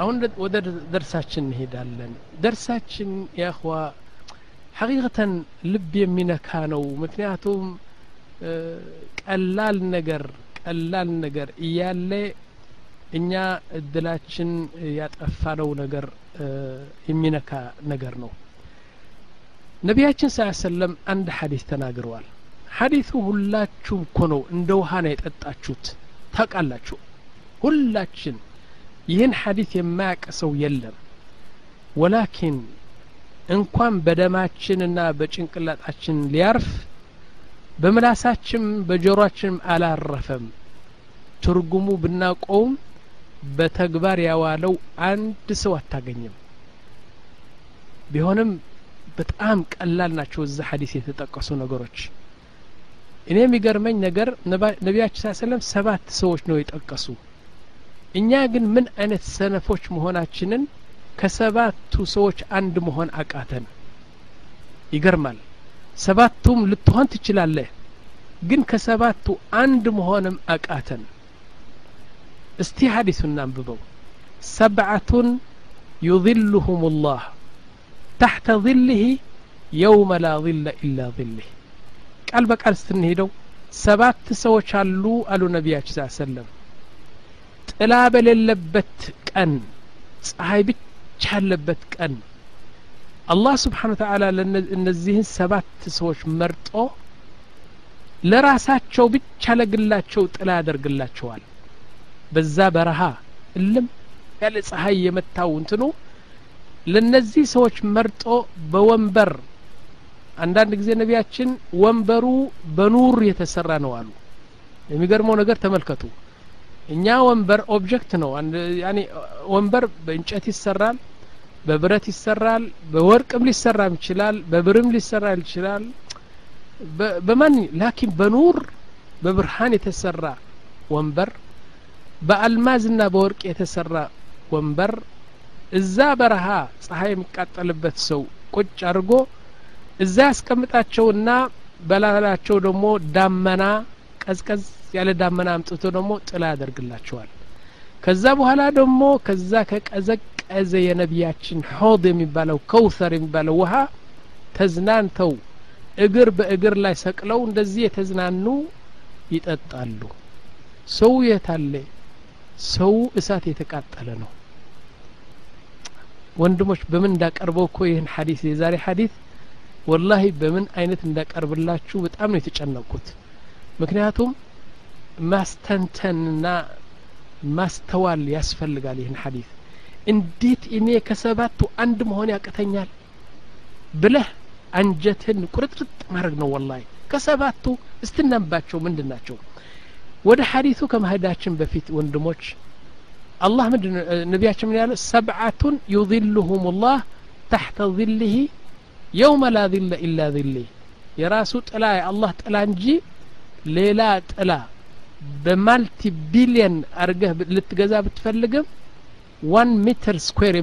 አሁን ወደ ደርሳችን እንሄዳለን። ደርሳችን ያኽዋ ሐቂቀተን ልብ የሚነካ ነው። ምክንያቱም ቀላል ነገር ቀላል ነገር እያለ እኛ እድላችን ያጠፋነው ነገር የሚነካ ነገር ነው። ነቢያችን ስ ሰለም አንድ ሐዲስ ተናግረዋል። ሐዲሱ ሁላችሁ እኮ ነው እንደ ውሃ ነው የጠጣችሁት። ታውቃላችሁ? ሁላችን ይህን ሐዲስ የማያውቅ ሰው የለም። ወላኪን እንኳን በደማችንና በጭንቅላጣችን ሊያርፍ በምላሳችን በጆሮአችንም አላረፈም። ትርጉሙ ብናውቀውም በተግባር ያዋለው አንድ ሰው አታገኝም። ቢሆንም በጣም ቀላል ናቸው እዛ ሐዲስ የተጠቀሱ ነገሮች። እኔ የሚገርመኝ ነገር ነቢያችን ስ ሰለም ሰባት ሰዎች ነው የጠቀሱ እኛ ግን ምን አይነት ሰነፎች መሆናችንን ከሰባቱ ሰዎች አንድ መሆን አቃተን። ይገርማል። ሰባቱም ልትሆን ትችላለህ፣ ግን ከሰባቱ አንድ መሆንም አቃተን። እስቲ ሀዲሱን አንብበው። ሰብዓቱን ዩظልሁም ላህ ታሕተ ظልህ የውመ ላ ظለ ኢላ ظልህ። ቃል በቃል ስትንሄደው ሰባት ሰዎች አሉ አሉ ነቢያችን ሰለም ጥላ በሌለበት ቀን ፀሐይ ብቻ ያለበት ቀን አላህ ስብሓን ወተዓላ እነዚህን ሰባት ሰዎች መርጦ ለራሳቸው ብቻ ለግላቸው ጥላ ያደርግላቸዋል። በዛ በረሃ እልም ያለ ፀሐይ የመታው እንትኑ ለነዚህ ሰዎች መርጦ በወንበር አንዳንድ ጊዜ ነቢያችን ወንበሩ በኑር የተሰራ ነው አሉ። የሚገርመው ነገር ተመልከቱ እኛ ወንበር ኦብጀክት ነው። ወንበር በእንጨት ይሰራል በብረት ይሰራል በወርቅም ሊሰራም ይችላል በብርም ሊሰራ ይችላል። በማን ላኪን በኑር በብርሃን የተሰራ ወንበር በአልማዝና በወርቅ የተሰራ ወንበር። እዛ በረሃ ፀሐይ የሚቃጠልበት ሰው ቁጭ አድርጎ እዛ ያስቀምጣቸውና በላላቸው ደግሞ ዳመና ቀዝቀዝ ያለ ዳመና አምጥቶ ደግሞ ጥላ ያደርግላቸዋል። ከዛ በኋላ ደግሞ ከዛ ከቀዘቀዘ የነቢያችን ሆድ የሚባለው ከውሰር የሚባለው ውሃ ተዝናንተው እግር በእግር ላይ ሰቅለው እንደዚህ የተዝናኑ ይጠጣሉ። ሰው የታለ ሰው እሳት የተቃጠለ ነው። ወንድሞች በምን እንዳቀርበው እኮ ይህን ሐዲስ የዛሬ ሐዲስ ወላሂ በምን አይነት እንዳቀርብላችሁ በጣም ነው የተጨነቅኩት። ምክንያቱም ማስተንተንና ማስተዋል ያስፈልጋል ይህን ሐዲስ እንዴት እኔ ከሰባቱ አንድ መሆን ያቅተኛል ብለህ አንጀትን ቁርጥርጥ ማድረግ ነው ወላሂ ከሰባቱ እስትናንባቸው ምንድን ናቸው ወደ ሐዲሱ ከመሄዳችን በፊት ወንድሞች አላህ ምንድን ነቢያችን ምን ያለ ሰብዓቱን ዩظልሁም ላህ ታሕተ ظልህ የውመ ላ ظለ ኢላ ظሌ የራሱ ጥላ የአላህ ጥላ እንጂ ሌላ ጥላ በማልቲ ቢሊየን አርገህ ልትገዛ ብትፈልግም ዋን ሜትር ስኩዌር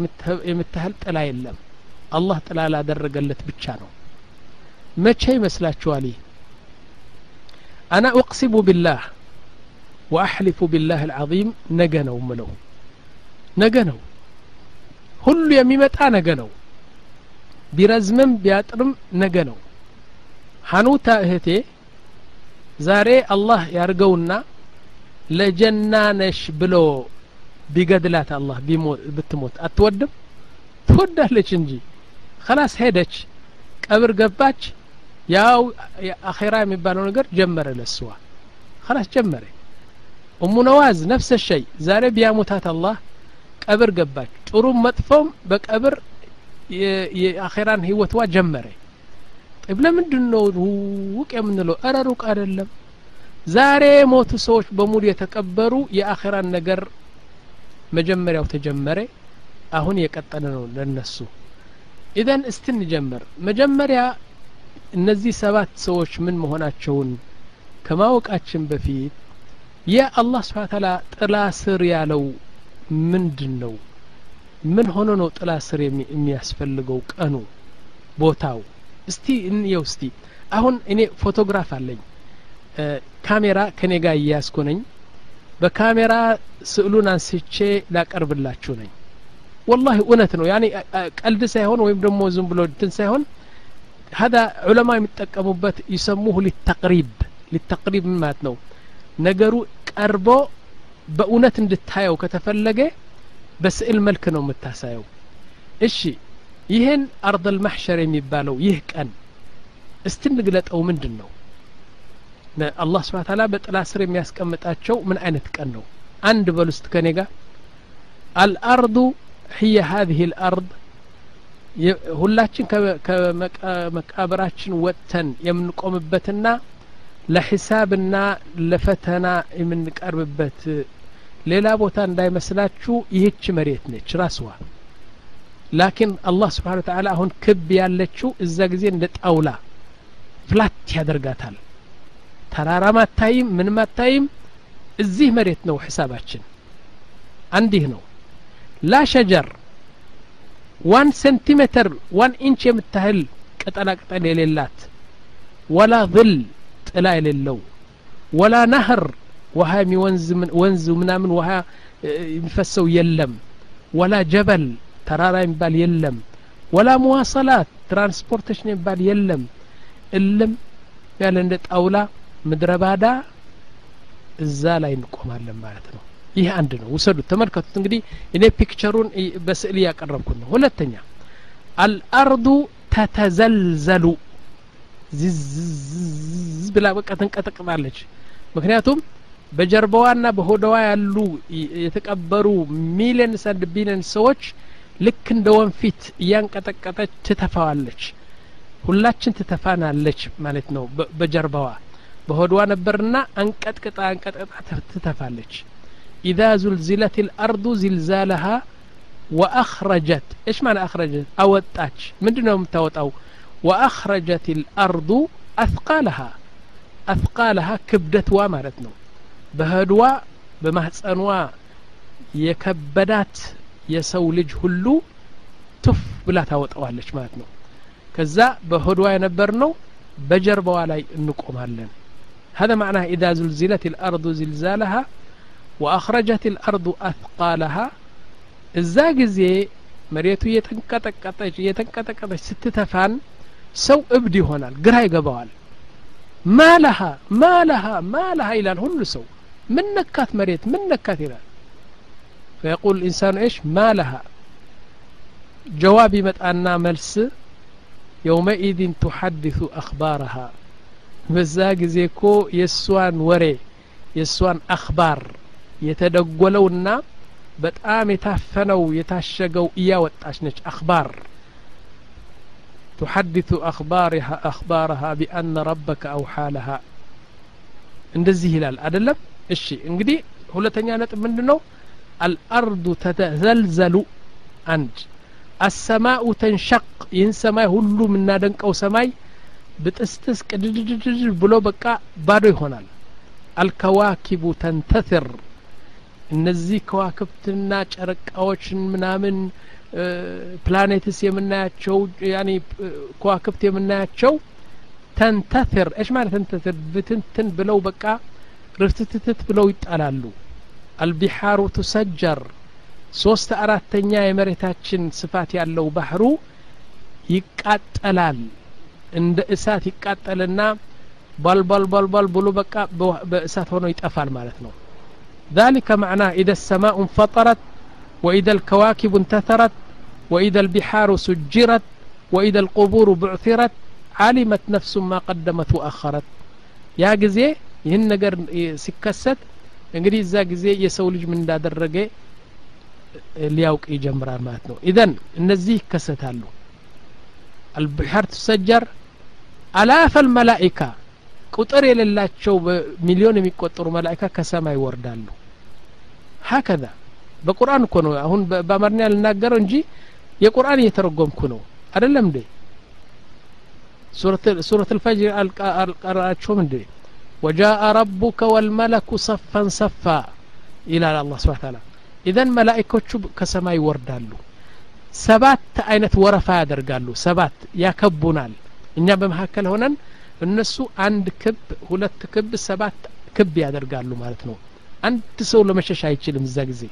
የምታህል ጥላ የለም። አላህ ጥላ ላደረገለት ብቻ ነው። መቼ ይመስላችኋል ይህ? አና ኡቅሲሙ ቢላህ ወአሕሊፉ ቢላህ አልዓظም ነገ ነው ምለው ነገ ነው። ሁሉ የሚመጣ ነገ ነው። ቢረዝምም ቢያጥርም ነገ ነው። ሐኑታ እህቴ ዛሬ አላህ ያርገውና ለጀናነሽ ብሎ ቢገድላት አላህ ብትሞት አትወድም? ትወዳለች እንጂ። ከላስ ሄደች ቀብር ገባች ያው አኼራ የሚባለው ነገር ጀመረ ለስዋ ከላስ ጀመረ። እሙ ነዋዝ ነፍሰ ሸይ ዛሬ ቢያሞታት አላህ ቀብር ገባች። ጥሩም መጥፎም በቀብር የአኼራን ህይወትዋ ጀመረ። ለምንድን ነው ሩቅ የምንለው? እረ ሩቅ አይደለም። ዛሬ የሞቱ ሰዎች በሙሉ የተቀበሩ የአኼራን ነገር መጀመሪያው ተጀመረ አሁን የቀጠለ ነው ለነሱ። ኢዘን እስቲ እንጀምር መጀመሪያ እነዚህ ሰባት ሰዎች ምን መሆናቸውን ከማወቃችን በፊት የአላህ ስብሓን ታላ ጥላ ስር ያለው ምንድን ነው ምን ሆኖ ነው ጥላ ስር የሚያስፈልገው ቀኑ? ቦታው እስቲ እንየው እስቲ አሁን እኔ ፎቶግራፍ አለኝ ካሜራ ከኔ ጋር እያያዝኩ ነኝ በካሜራ ስዕሉን አንስቼ ላቀርብላችሁ ነኝ ወላሂ እውነት ነው ያኔ ቀልድ ሳይሆን ወይም ደግሞ ዝም ብሎ እንትን ሳይሆን هذا ዑለማ የሚጠቀሙበት ይሰሙሁ ሊተቅሪብ ሊተቅሪብ ምን ማለት ነው ነገሩ ቀርቦ በእውነት እንድታየው ከተፈለገ በስዕል መልክ ነው የምታሳየው እሺ ይህን አርደል መሕሸር የሚባለው ይህ ቀን እስቲ እንግለጠው ምንድን ነው አላህ ስብን ታላ በጥላ ስር የሚያስቀምጣቸው ምን አይነት ቀን ነው አንድ በሉ ስት ከኔ ጋር አልአርዱ ህየ ሀዚህ ልአርድ ሁላችን ከመቃብራችን ወጥተን የምንቆምበትና ለሒሳብና ለፈተና የምንቀርብበት ሌላ ቦታ እንዳይመስላችሁ ይህች መሬት ነች ራስዋ لكن الله سبحانه وتعالى هون كب يالچو اذا غزي نتاولا فلات يا درغاتال ترارا ما تايم من ما تايم إزيه مريت نو حساباتشن. عنده نو. لا شجر. وان سنتيمتر وان إنش يمتهل قطلا قطلا يليلات. ولا ظل طلا يليلو. ولا نهر وها ميونز من ونز منامن وها آه، ينفسو يلم. ولا جبل ተራራ የሚባል የለም። ወላ መዋሰላት ትራንስፖርቴሽን የሚባል የለም። እልም ያለ እንደ ጣውላ ምድረ ባዳ እዛ ላይ እንቆማለን ማለት ነው። ይህ አንድ ነው። ውሰዱት ተመልከቱት። እንግዲህ እኔ ፒክቸሩን በስዕል እያቀረብኩት ነው። ሁለተኛ አልአርዱ ተተዘልዘሉ። ዝዝዝ ብላ በቃ ትንቀጠቅጣለች ምክንያቱም በጀርባዋና በሆደዋ ያሉ የተቀበሩ ሚሊየንስ አንድ ቢሊየን ሰዎች ልክ እንደ ወንፊት እያንቀጠቀጠች ትተፋዋለች። ሁላችን ትተፋናለች ማለት ነው። በጀርባዋ በሆድዋ ነበርና አንቀጥቅጣ አንቀጥቅጣ ትተፋለች። ኢዛ ዙልዚለት ልአርዱ ዚልዛለሃ ወአኽረጀት እሽ ማለ አኽረጀት አወጣች። ምንድ ነው የምታወጣው? ወአኽረጀት ልአርዱ አስቃለሃ አስቃለሃ ክብደትዋ ማለት ነው። በህድዋ በማህፀንዋ የከበዳት የሰው ልጅ ሁሉ ቱፍ ብላ ታወጣዋለች ማለት ነው ከዛ በሆድዋ የነበር ነው በጀርባዋ ላይ እንቆማለን هذا معناه إذا زلزلت الأرض زلزالها وأخرجت الأرض أثقالها እዛ ጊዜ መሬቱ እየተንቀጠቀጠች እየተንቀጠቀጠች ስትተፋን ሰው እብድ ይሆናል ግራ ይገባዋል ማለሃ ማለሃ ማለሃ ይላል ሁሉ ሰው ምን ነካት መሬት ምን ነካት ይላል فيقول الإنسان إيش ما لها جواب يمتعنا ملس يومئذ تحدث أخبارها በዛ ጊዜ እኮ የእሷን ወሬ የእሷን አክባር የተደጎለውና በጣም የታፈነው የታሸገው እያወጣች ነች አክባር تحدث أخبارها أخبارها بأن ربك أوحى لها እንደዚህ ይላል አይደለም እሺ እንግዲህ ሁለተኛ ነጥብ ምንድን ነው አልአርዱ ተተዘልዘሉ። አንድ አሰማኡ ተንሸቅ ይህን ሰማይ ሁሉ የምናደንቀው ሰማይ ብጥስጥስ ቅድድድድ ብሎ በቃ ባዶ ይሆናል። አልከዋኪቡ ተንተትር እነዚህ ከዋክብትና ጨረቃዎችን ምናምን ፕላኔትስ የምናያቸው ከዋክብት የምናያቸው ተንተትር እሽ ማለት ተንተትር ብትንትን ብለው በቃ ርትትትት ብለው ይጣላሉ አልቢሓሩ ቱሰጀር ሶስት አራተኛ የመሬታችን ስፋት ያለው ባህሩ ይቃጠላል እንደ እሳት ይቃጠልና ባልባል ባልባል ብሎ በቃ በእሳት ሆኖ ይጠፋል ማለት ነው ذلك معناه إذا السماء انفطرت وإذا الكواكب انتثرت وإذا البحار سجرت وإذا القبور بعثرت علمت نفس ما قدمت وأخرت يا ጊዜ ይህን ነገር ሲከሰት እንግዲህ እዛ ጊዜ የሰው ልጅ ምን እንዳደረገ ሊያውቅ ይጀምራል ማለት ነው ኢዘን እነዚህ ይከሰታሉ አልብሐር ትሰጀር አላፈ ልመላኢካ ቁጥር የሌላቸው በሚሊዮን የሚቆጠሩ መላኢካ ከሰማይ ይወርዳሉ ሀከዛ በቁርአን እኮ ነው አሁን በአማርኛ ልናገረው እንጂ የቁርአን እየተረጎምኩ ነው አይደለም እንዴ ሱረት ልፈጅር አልቀራችሁም እንዴ ወጃአ ረቡከ ወልመለኩ ሰፈን ሰፋ ይላል አላህ ስብሓ ታላ ኢዘን መላኢኮቹ ከሰማይ ይወርዳሉ ሰባት አይነት ወረፋ ያደርጋሉ ሰባት ያከቡናል እኛ በመካከል ሆነን እነሱ አንድ ክብ ሁለት ክብ ሰባት ክብ ያደርጋሉ ማለት ነው አንድ ሰው ለመሸሽ አይችልም እዛ ጊዜ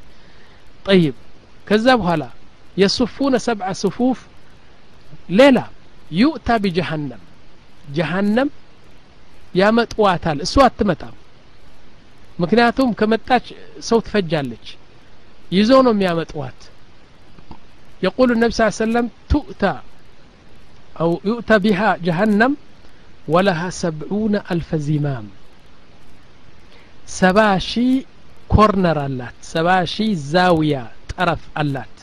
ጠይብ ከዛ በኋላ የሱፉነ ሰብዐ ስፉፍ ሌላ ዩእታ ቢጀሃነም ጀሃነም ያመጥዋታል እሱ አትመጣም ምክንያቱም ከመጣች ሰው ትፈጃለች ይዞ ነው የሚያመጥዋት يقول النبي صلى الله عليه وسلم تؤتى أو يؤتى بها جهنم ولها سبعون ألف زمام سباشي كورنر اللات سباشي زاوية طرف اللات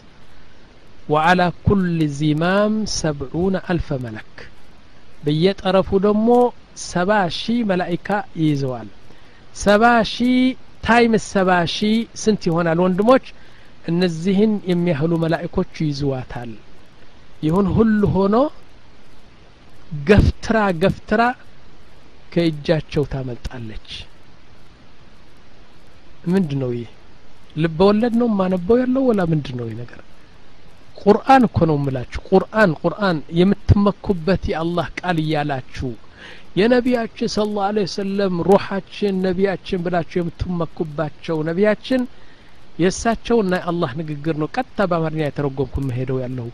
وعلى كل زمام سبعون ألف ሰባ ሺህ መላይካ ይይዘዋል። ሰባ ሺህ ታይም ሰባ ሺህ ስንት ይሆናል? ወንድሞች እነዚህን የሚያህሉ መላይኮች ይይዙዋታል። ይሁን ሁሉ ሆኖ ገፍትራ ገፍትራ ከእጃቸው ታመልጣለች። ምንድ ነው ይህ ልበ ወለድ ነው ማነበው ያለው ወላ ምንድ ነው ይህ ነገር? ቁርአን እኮ ነው ምላችሁ ቁርአን ቁርአን የምትመኩበት የአላህ ቃል እያላችሁ የነቢያችን ስለ ላሁ ለ ወሰለም ሩሓችን ነቢያችን ብላችሁ የምትመኩባቸው ነቢያችን የእሳቸውና የአላህ ንግግር ነው ቀጥታ በአማርኛ የተረጎምኩ መሄደው ያለሁ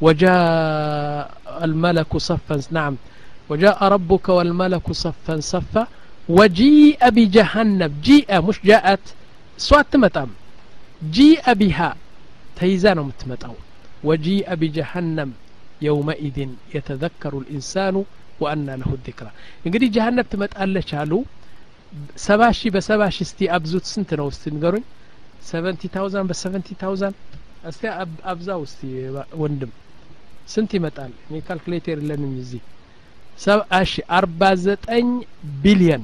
وجاء الملك صفا نعم وجاء ربك والملك صفا صفا وجيء بجهنم جيء مش جاءت سوات متام جيء بها تيزان متمتاو وجيء بجهنم يومئذ يتذكر الإنسان وأنا له الذكرى. انقدي جهنم تمت ألا شالو سباشي بسباشي استي أبزوت سنتنا وستنقرون سبنتي تاوزان بسبنتي تاوزان استي أب أبزاو استي وندم سنتي متال يعني كالكليتير لنا نزي سب أشي أربعة زتين بليون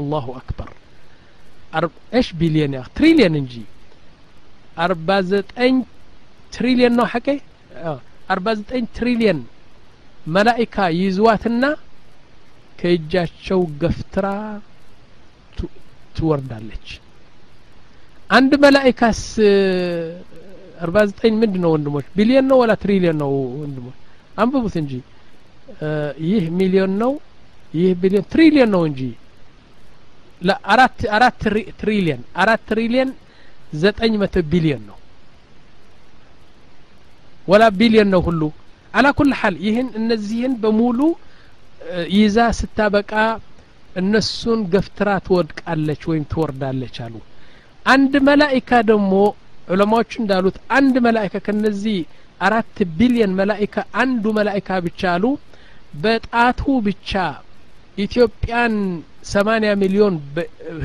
الله أكبر أرب إيش بليون يا تريليون نجي أربعة زتين تريليون نو حكي أربعة زتين تريليون መላኢካ ይዝዋትና ከእጃቸው ገፍትራ ትወርዳለች። አንድ መላኢካስ አርባ ዘጠኝ ምንድ ነው ወንድሞች? ቢሊዮን ነው ወላ ትሪሊዮን ነው ወንድሞች? አንብቡት እንጂ። ይህ ሚሊዮን ነው ይህ ቢሊዮን ትሪሊዮን ነው እንጂ። አራት አራት ትሪሊየን አራት ትሪሊየን ዘጠኝ መቶ ቢሊዮን ነው። ወላ ቢሊዮን ነው ሁሉ አላ ኩል ሐል ይህን እነዚህን በሙሉ ይዛ ስታበቃ እነሱን ገፍትራ ትወድቃለች ወይም ትወርዳለች አሉ። አንድ መላኢካ ደግሞ ዑለማዎች እንዳሉት አንድ መላኢካ ከነዚህ አራት ቢሊየን መላኢካ አንዱ መላኢካ ብቻ አሉ። በጣቱ ብቻ ኢትዮጵያን ሰማኒያ ሚሊዮን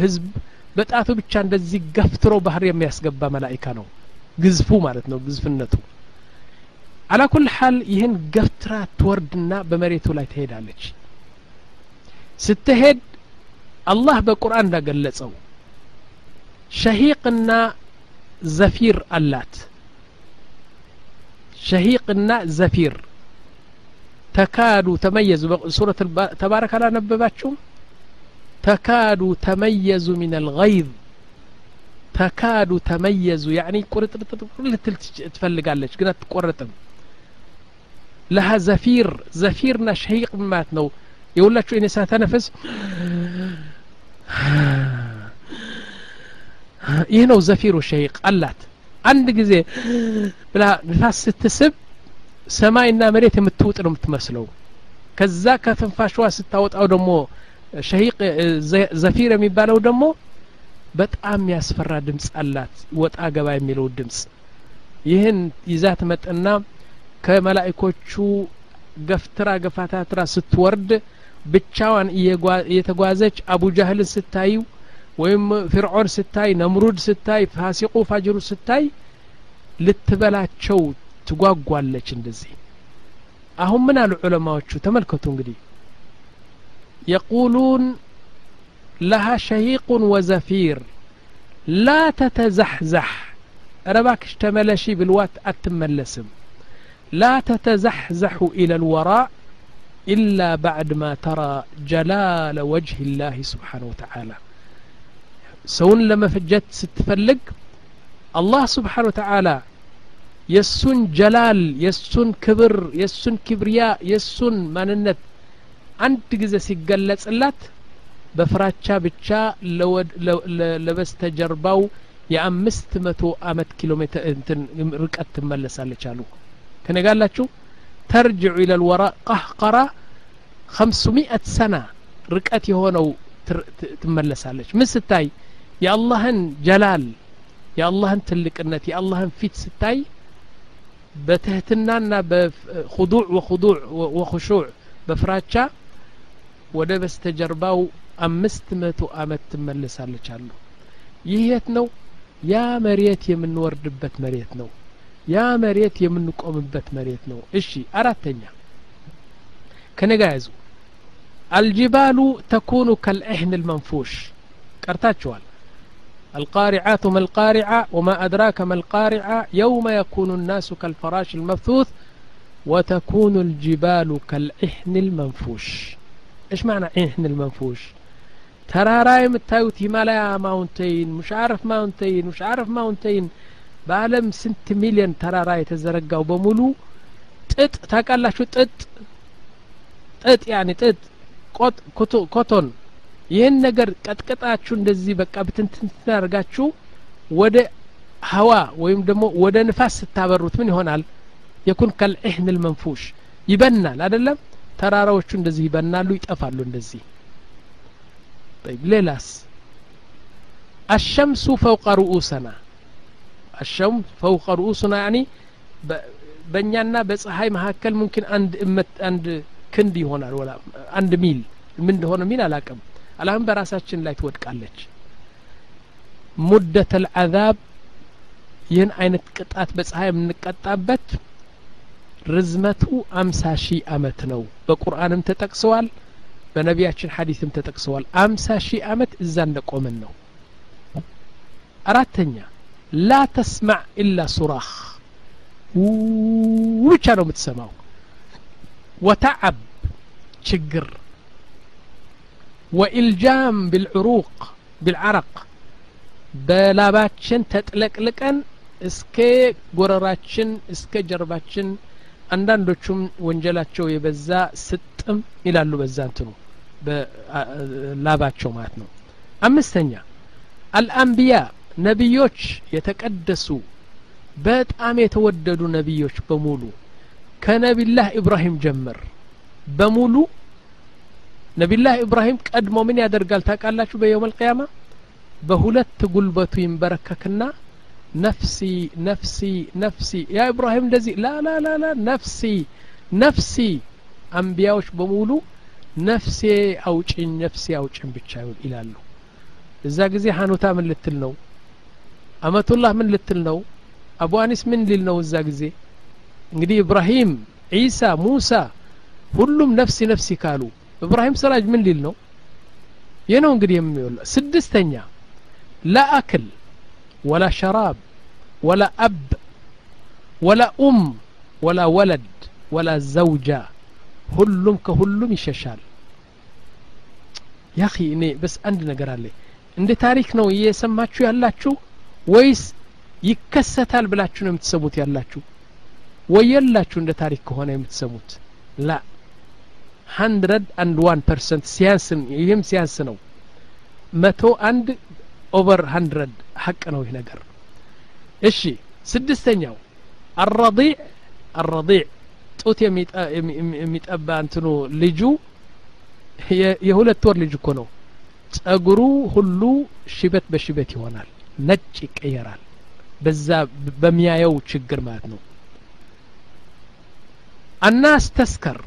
ህዝብ በጣቱ ብቻ እንደዚህ ገፍትሮ ባህር የሚያስገባ መላኢካ ነው። ግዝፉ ማለት ነው ግዝፍነቱ አላ ኩል ሐል ይህን ገፍትራ ትወርድና በመሬቱ ላይ ትሄዳለች ስትሄድ አላህ በቁርአን እንዳገለጸው ሸሂቅና ዘፊር አላት ሸሂቅና ዘፊር ተካዱ ተመየዙ ሱረት ተባረክ አላነበባችሁም ተካዱ ተመየዙ ምን አልገይዝ ተካዱ ተመየዙ ያኒ ቁርጥርጥር ልትል ትፈልጋለች ግን አትቆረጥም ለሃ ዘፊር ዘፊርና ሸሂቅ ማለት ነው? የሁላችሁ እኔ ሳተነፍስ ይህ ነው ዘፊሩ ሸሂቅ አላት። አንድ ጊዜ ብላ ንፋስ ስትስብ ሰማይና መሬት የምትውጥ ነው የምትመስለው። ከዛ ከትንፋሽዋ ስታወጣው ደግሞ ሸሂቅ ዘፊር የሚባለው ደግሞ በጣም ያስፈራ ድምፅ አላት። ወጣ ገባ የሚለው ድምፅ ይህን ይዛ ትመጥና ከመላእኮቹ ገፍትራ ገፋታትራ ስትወርድ ብቻዋን እየተጓዘች አቡ ጃህልን ስታዩ ወይም ፍርዖን ስታይ ነምሩድ ስታይ ፋሲቁ ፋጅሩ ስታይ ልትበላቸው ትጓጓለች እንደዚህ። አሁን ምን አሉ ዑለማዎቹ? ተመልከቱ እንግዲህ። የቁሉን ለሃ ሸሂቁን ወዘፊር ላ ተተዛሕዛሕ ረባክሽ ተመለሺ ብልዋት አትመለስም لا تتزحزح إلى الوراء إلا بعد ما ترى جلال وجه الله سبحانه وتعالى. سون لما فجت ستفلق الله سبحانه وتعالى يسون جلال يسون كبر يسون كبرياء يسون ماننت. أنت جزا سيقلت سألات بفراتشا بتشا لو لبست جرباو يا أمست متو أمت كيلومتر انتن رقت ملسالي تشالوكو ከነጋላችሁ ተርጅዑ ኢለ ልወራ ቀህቀራ ከምሱሚአት ሰና ርቀት የሆነው ትመለሳለች ምን ስታይ የአላህን ጀላል የአላህን ትልቅነት የአላህን ፊት ስታይ በትህትናና በኹዱዕ ወኹዱዕ ወኹሹዕ በፍራቻ ወደ በስተጀርባው አምስት መቶ አመት ትመለሳለች አሉ ይህ የት ነው ያ መሬት የምንወርድበት መሬት ነው ያ መሬት የምንቆምበት መሬት ነው እሺ አራተኛ ከነጋ ያዙ አልጅባሉ ተኩኑ ከልዕህን ልመንፉሽ ቀርታችኋል القارعات ما القارعة وما أدراك ما القارعة يوم يكون الناس كالفراش المبثوث وتكون الجبال كالعهن المنفوش ايش معنى عهن المنفوش ተራራ የምታዩት ሂማላያ ማውንቴን ሙሽ አረፍ ማውንቴን ሙሽ አረፍ ማውንቴን በአለም ስንት ሚሊዮን ተራራ የተዘረጋው በሙሉ ጥጥ ታቃላችሁ ጥጥ ጥጥ ያኔ ጥጥ ኮቶን ይህን ነገር ቀጥቅጣችሁ እንደዚህ በቃ ብትንትን አድርጋችሁ ወደ ሀዋ ወይም ደግሞ ወደ ንፋስ ስታበሩት ምን ይሆናል? የኩን ከልዕህን ልመንፉሽ ይበናል። አይደለም ተራራዎቹ እንደዚህ ይበናሉ፣ ይጠፋሉ። እንደዚህ ሌላስ አሸምሱ ፈውቀ ሩኡሰና الشمس فوق رؤوسنا يعني በእኛና በፀሐይ መካከል ሙምኪን አንድ እመት አንድ ክንድ ይሆናል ወላ አንድ ሚል ምን እንደሆነ ሚል አላቅም አላህም በራሳችን ላይ ትወድቃለች ሙደት አልዓዛብ ይህን አይነት ቅጣት በፀሐይ የምንቀጣበት ርዝመቱ አምሳ ሺህ አመት ነው በቁርአንም ተጠቅሰዋል በነቢያችን ሐዲስም ተጠቅሰዋል አምሳ ሺህ አመት እዛ እንደቆምን ነው አራተኛ ላ ተስማዕ ኢላ ሱራኽ ብቻ ነው የምትሰማው ወተዓብ ችግር ወኢልጃም ብልዕሩቅ ብልዓረቅ በላባችን ተጥለቅልቀን እስከ ጎረራችን እስከ ጀርባችን አንዳንዶቹም ወንጀላቸው የበዛ ስጥም ይላሉ በዛ እንትኑ በላባቸው ማለት ነው አምስተኛ አልአንቢያ ነቢዮች የተቀደሱ በጣም የተወደዱ ነቢዮች በሙሉ ከነቢላህ ኢብራሂም ጀምር በሙሉ ነቢላህ ኢብራሂም ቀድሞ ምን ያደርጋል ታውቃላችሁ? በየውም አልቅያማ በሁለት ጉልበቱ ይንበረከክና ነፍሲ ነፍሲ ነፍሲ ያ ኢብራሂም እንደዚህ ላ ላ ላ ላ ነፍሲ ነፍሲ አንቢያዎች በሙሉ ነፍሴ አውጭኝ ነፍሴ አውጭኝ ብቻ ይላሉ። እዛ ጊዜ ሀኑታ ምን ልትል ነው አመቱላህ ምን ልትል ነው አቡ አኒስ ምን ሊል ነው እዛ ጊዜ እንግዲህ ኢብራሂም ዒሳ ሙሳ ሁሉም ነፍሲ ነፍሲ ካሉ ኢብራሂም ስራጅ ምን ሊል ነው ይህ ነው እንግዲህ የሚውለው ስድስተኛ ላ አክል ወላ ሸራብ ወላ አብ ወላ ኡም ወላ ወለድ ወላ ዘውጃ ሁሉም ከሁሉም ይሸሻል ያኺ እኔ በስ አንድ ነገር አለ እንደ ታሪክ ነው እየሰማችሁ ያላችሁ ወይስ ይከሰታል ብላችሁ ነው የምትሰሙት ያላችሁ ወየላችሁ እንደ ታሪክ ከሆነ የምትሰሙት ላ ሀንድረድ አንድ ዋን ፐርሰንት ሲያንስ ይህም ሲያንስ ነው መቶ አንድ ኦቨር ሀንድረድ ሀቅ ነው ይህ ነገር እሺ ስድስተኛው አረዲዕ አረዲዕ ጡት የሚጠባ እንትኑ ልጁ የሁለት ወር ልጅ እኮ ነው ጸጉሩ ሁሉ ሽበት በሽበት ይሆናል ነጭ ይቀየራል። በዛ በሚያየው ችግር ማለት ነው። አናስ ተስከር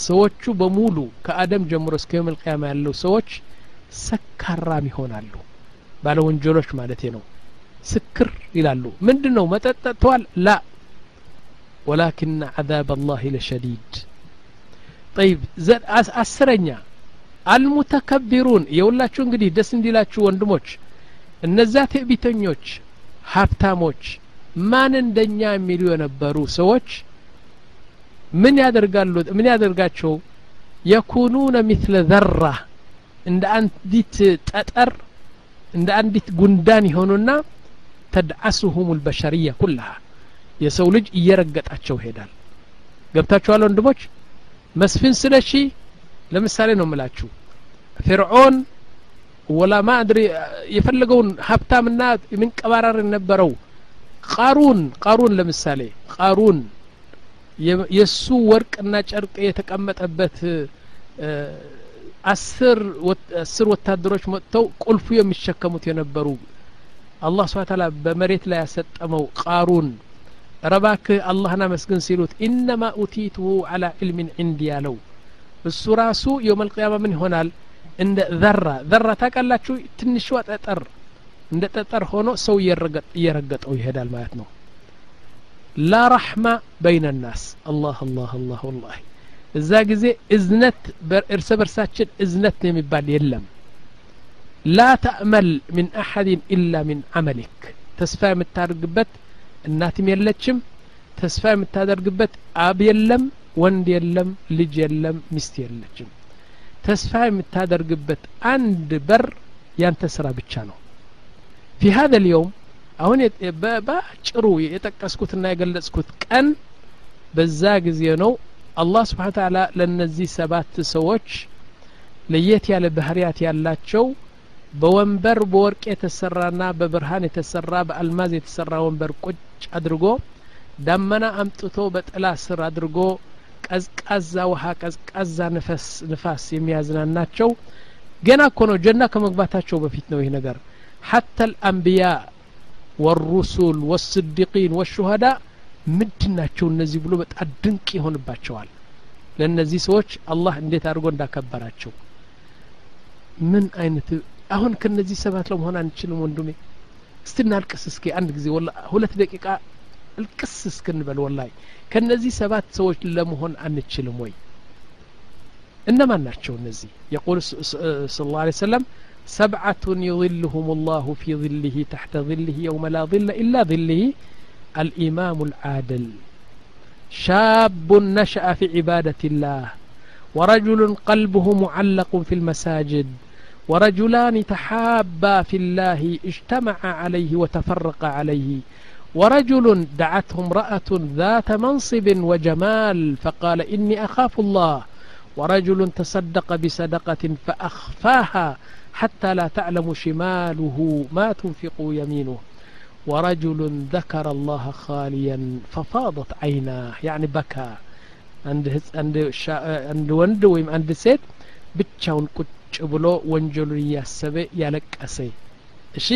ሰዎቹ በሙሉ ከአደም ጀምሮ እስከ የውም ልቅያማ ያለው ሰዎች ሰካራም ይሆናሉ። ባለ ወንጀሎች ማለት ነው። ስክር ይላሉ። ምንድን ነው መጠጥ ላ። ወላኪን ዓዛብ አላህ ለሸዲድ። ጠይብ። አስረኛ። አልሙተከቢሩን። የሁላችሁ እንግዲህ ደስ እንዲላችሁ ወንድሞች እነዛ ትዕቢተኞች ሀብታሞች ማን እንደኛ የሚሉ የነበሩ ሰዎች ምን ያደርጋሉ? ምን ያደርጋቸው? የኩኑነ ሚስለ ዘራ እንደ አንዲት ጠጠር እንደ አንዲት ጉንዳን ይሆኑና ተድዓሱሁም ልበሸርያ ኩላሃ። የሰው ልጅ እየረገጣቸው ይሄዳል። ገብታችኋል ወንድሞች? መስፍን ስለሺ ለምሳሌ ነው ምላችሁ ፍርዖን ወላ ማ አድሪ የፈለገውን ሀብታምና የሚንቀባራር የነበረው ቃሩን ቃሩን ለምሳሌ ቃሩን የእሱ ወርቅና ጨርቅ የተቀመጠበት አስር ወታደሮች መጥተው ቁልፉ የሚሸከሙት የነበሩ አላህ ስብሓ ታላ በመሬት ላይ ያሰጠመው ቃሩን ረባክህ አላህን አመስግን ሲሉት ኢነማ ኡቲቱሁ አላ ዕልሚን ዕንዲ ያለው እሱ ራሱ የውም አልቅያማ ምን ይሆናል እንደ ዘራ። ዘራ ታውቃላችሁ? ትንሿ ጠጠር። እንደ ጠጠር ሆኖ ሰው እየረገጠው ይሄዳል ማለት ነው። ላ ረሕማ በይነ ናስ። አላህ አላህ አላህ ወላሂ። እዛ ጊዜ እዝነት እርስ በርሳችን እዝነት የሚባል የለም። ላ ተእመል ምን አሐድን ኢላ ምን አመሊክ ተስፋ የምታደርግበት እናትም የለችም። ተስፋ የምታደርግበት አብ የለም ወንድ የለም ልጅ የለም ሚስት የለችም ተስፋ የምታደርግበት አንድ በር ያንተ ስራ ብቻ ነው ፊ ሀዘ ልየውም አሁን በአጭሩ የጠቀስኩትና የገለጽኩት ቀን በዛ ጊዜ ነው አላህ ስብሓን ታላ ለእነዚህ ሰባት ሰዎች ለየት ያለ ባህርያት ያላቸው በወንበር በወርቅ የተሰራና በብርሃን የተሰራ በአልማዝ የተሰራ ወንበር ቁጭ አድርጎ ዳመና አምጥቶ በጥላ ስር አድርጎ ቀዝቃዛ ውሃ ቀዝቃዛ ንፈስ ንፋስ የሚያዝናናቸው ገና እኮ ነው። ጀና ከመግባታቸው በፊት ነው ይህ ነገር። ሐታ አልአንቢያ ወሩሱል ወስዲቂን ወሹሀዳ ምንድን ናቸው እነዚህ ብሎ በጣም ድንቅ ይሆንባቸዋል። ለእነዚህ ሰዎች አላህ እንዴት አድርጎ እንዳከበራቸው። ምን አይነት አሁን ከነዚህ ሰባት ለመሆን አንችልም ወንድሜ? እስቲ እናልቅስ እስኪ አንድ ጊዜ ሁለት ደቂቃ እልቅስ እስክንበል ወላይ ከነዚህ ሰባት ሰዎች ለመሆን አንችልም ወይ እነማን ናቸው እነዚህ የቁል ስለ ላ ሰለም ሰብዓቱን يظلهم الله في ظله تحت ظله يوم لا ظل إلا ظله الإمام العادل شاب نشأ في عبادة الله ورجل قلبه معلق في المساجد ورجلان تحابا في الله اجتمعا عليه وتفرقا عليه ورجل دعته امرأة ذات منصب وجمال فقال إني أخاف الله ورجل تصدق بصدقة فأخفاها حتى لا تعلم شماله ما تنفق يمينه ورجل ذكر الله خاليا ففاضت عيناه يعني بكى عند عند عند وند ويم عند سيت ብቻውን ቁጭ ብሎ ወንጀሉን እያሰበ ያለቀሰ እሺ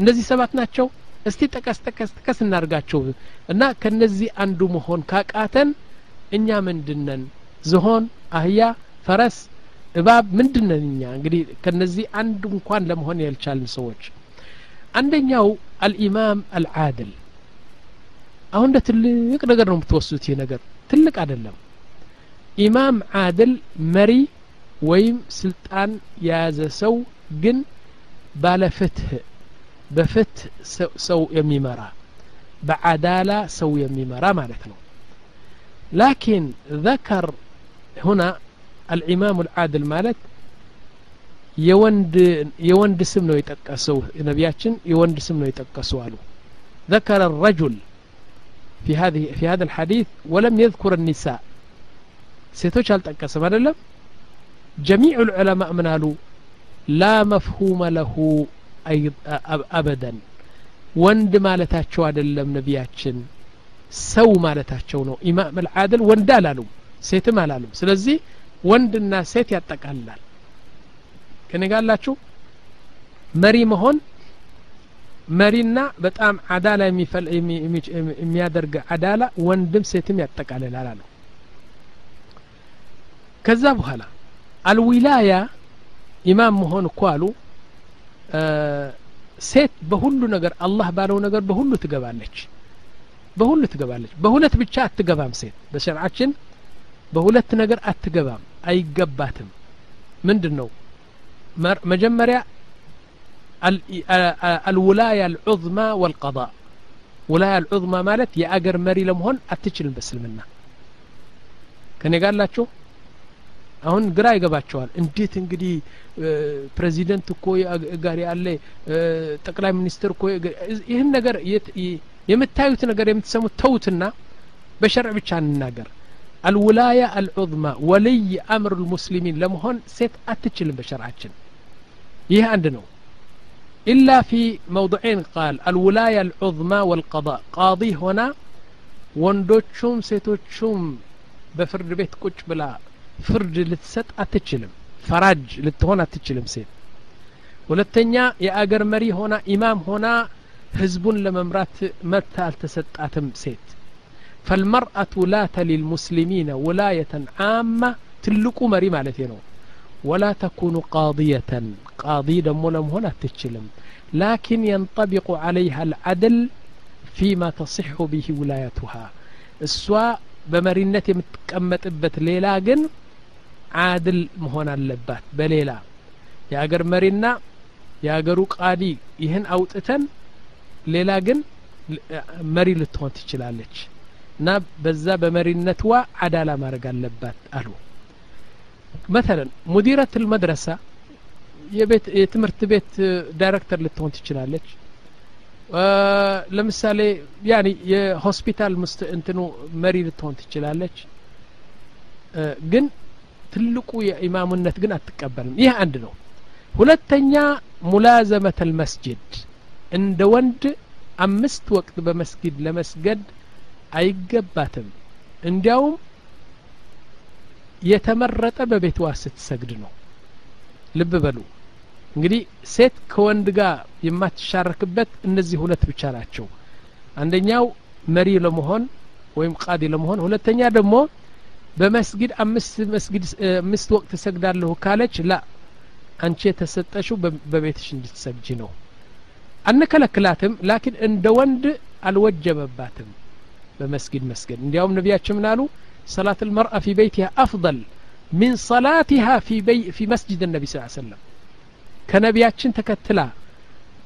እነዚህ ሰባት ናቸው እስቲ ጠቀስ ጠቀስ ጠቀስ እናርጋቸው እና ከነዚህ አንዱ መሆን ካቃተን እኛ ምንድነን? ዝሆን አህያ ፈረስ እባብ ምንድነን እኛ? እንግዲህ ከነዚህ አንዱ እንኳን ለመሆን ያልቻልን ሰዎች። አንደኛው አልኢማም አልዓድል። አሁን እንደ ትልቅ ነገር ነው የምትወስዱት ይህ ነገር። ትልቅ አይደለም። ኢማም ዓድል መሪ ወይም ስልጣን የያዘ ሰው ግን ባለ ፍትህ በፍትህ ሰው የሚመራ በዓዳላ ሰው የሚመራ ማለት ነው ላኪን ذكر هنا الإمام العادل ማለት የወንድ የወንድ ስም ነው የጠቀሰው ነቢያችን የወንድ ስም ነው የጠቀሱ አሉ ذكر الرجل في هذه في هذا الحديث ولم يذكر النساء ሴቶች አልጠቀሰም አይደለም جميع العلماء من قالوا لا مفهوم له አበደን። ወንድ ማለታቸው አይደለም ነቢያችን ሰው ማለታቸው ነው። ኢማም አልዓድል ወንድ አላሉም ሴትም አላሉም። ስለዚህ ወንድና ሴት ያጠቃልላል። ከነጋላችሁ መሪ መሆን መሪና በጣም አዳላ የሚያደርግ አዳላ ወንድም ሴትም ያጠቃልላል አለው ከዛ በኋላ አልዊላያ ኢማም መሆን እኮ አሉ። ሴት በሁሉ ነገር አላህ ባለው ነገር በሁሉ ትገባለች በሁሉ ትገባለች በሁለት ብቻ አትገባም ሴት በሸርዓችን በሁለት ነገር አትገባም አይገባትም ምንድን ነው መጀመሪያ الولاية العظمى والقضاء ولاية العظمى مالت يا أجر مري لمهن أتشل بسلمنا كان يقال لاتشو አሁን ግራ ይገባቸዋል እንዴት እንግዲህ ፕሬዚደንት እኮ ጋር ያለ ጠቅላይ ሚኒስትር እኮ ይህን ነገር የምታዩት ነገር የምትሰሙት ተውትና በሸርዕ ብቻ እንናገር አልውላያ አልዑዝማ ወልይ አምር ልሙስሊሚን ለመሆን ሴት አትችልም በሸርዓችን ይህ አንድ ነው ኢላ ፊ መውضዕን ቃል አልውላያ አልዑዝማ ወልቀض ቃዲ ሆና ወንዶቹም ሴቶቹም በፍርድ ቤት ቁጭ ብላ فرج لتسات أتتشلم فراج لتهونا تتشلم سيد ولتنيا يا أجر مري هنا إمام هنا هزبون لممرات متى التسات أتم سيد فالمرأة لا تلي المسلمين ولاية عامة تلقوا مري مالتينو ولا تكون قاضية قاضي دمونم هنا تتشلم لكن ينطبق عليها العدل فيما تصح به ولايتها السواء بمرينة متكمت ابت ليلاجن አድል መሆን አለባት። በሌላ የአገር መሪና የአገሩ ቃዲ ይህን አውጥተን ሌላ ግን መሪ ልትሆን ትችላለች እና በዛ በመሪነትዋ አዳላ ማድረግ አለባት አሉ። መተለን ሙዲረት ልመድረሳ የትምህርት ቤት ዳይሬክተር ልትሆን ትችላለች። ለምሳሌ ያኒ የሆስፒታል ምስት እንትኑ መሪ ልትሆን ትችላለች። ግን ትልቁ የኢማሙነት ግን አትቀበልም። ይህ አንድ ነው። ሁለተኛ ሙላዘመት ልመስጅድ እንደ ወንድ አምስት ወቅት በመስጊድ ለመስገድ አይገባትም። እንዲያውም የተመረጠ በቤትዋ ስትሰግድ ነው። ልብ በሉ። እንግዲህ ሴት ከወንድ ጋር የማትሻረክበት እነዚህ ሁለት ብቻ ናቸው። አንደኛው መሪ ለመሆን ወይም ቃዲ ለመሆን ሁለተኛ ደግሞ በመስጊድ አምስት መስጊድ አምስት ወቅት ሰግዳለሁ ካለች ላ አንቺ የተሰጠሽው በቤትሽ እንድትሰግጂ ነው። አንከለክላትም ላኪን እንደ ወንድ አልወጀበባትም በመስጊድ መስገድ። እንዲያውም ነቢያችን ምን አሉ? ሰላት ልመርአ ፊ በይቲሃ አፍضል ሚን ሰላቲሃ ፊ መስጅድ ነቢ ስ ሰለም ከነቢያችን ተከትላ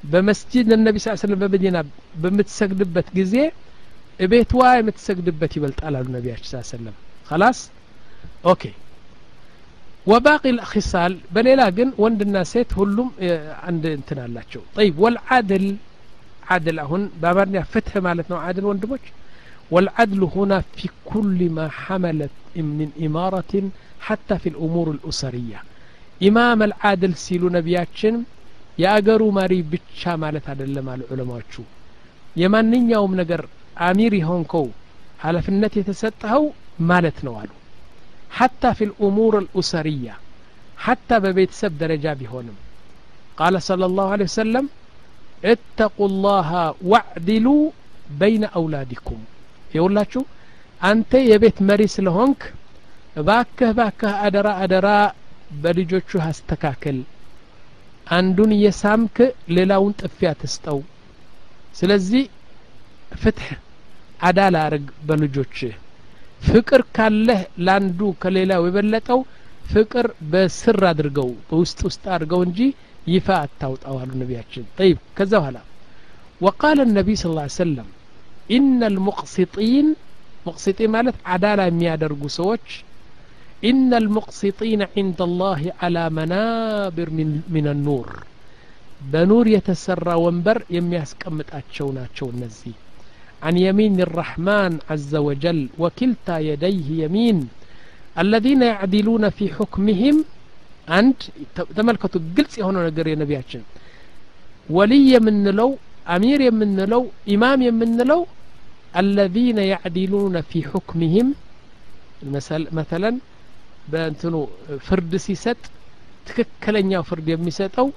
በመስጅድ ነቢ ስ ሰለም በመዲና በምትሰግድበት ጊዜ እቤትዋ የምትሰግድበት ይበልጣል አሉ ነቢያችን ስ ሰለም خلاص ኦኬ ወባቂ ልክሳል በሌላ ግን ወንድና ሴት ሁሉም አንድ እንትን አላቸው ጠይብ ወልዓድል ዓድል አሁን በአማርኛ ፍትህ ማለት ነው ዓድል ወንድሞች والعدل هنا في كل ما حملت من إمارة حتى في الأمور الأسرية إمام العادل سيلو نبياتشن يأجروا ماري بتشا مالت هذا اللي مال علماء شو يمانين يوم نجر أميري ማለት ነው አሉ ሐታ ፊ ልኡሙር አልኡሰሪያ ሐታ በቤተሰብ ደረጃ ቢሆንም ቃለ صለ ላሁ ለ ወሰለም እተቁ ላሃ ዋዕዲሉ በይነ አውላዲኩም ይውላችሁ አንተ የቤት መሪ ስለሆንክ እባክህ ባክህ አደራ አደራ በልጆቹ አስተካከል አንዱን እየሳምክ ሌላውን ጥፊያ ትስጠው ስለዚህ ፍትሕ አዳላ አርግ በልጆችህ ፍቅር ካለህ ለአንዱ ከሌላው የበለጠው ፍቅር በስር አድርገው በውስጥ ውስጥ አድርገው እንጂ ይፋ አታውጣው አሉ ነቢያችን ጠይብ ከዛ በኋላ وقال النبي صلى الله عليه وسلم إن المقسطين مقسطين مالت عدالة ميادرقو سوتش إن المقسطين عند الله على منابر من, من النور بنور يتسرى وانبر يمياس كمت أتشونا أتشو النزي عن يمين الرحمن عز وجل وكلتا يديه يمين الذين يعدلون في حكمهم አንድ ተመልከቱ ግልጽ የሆነው ነገር የነቢያችን ወልይ የምንለው አሚር የምንለው ኢማም የምንለው አለዚነ ያዕዲሉነ ፊ ሑክምህም መተለን በእንትኑ ፍርድ ሲሰጥ ትክክለኛው ፍርድ የሚሰጠው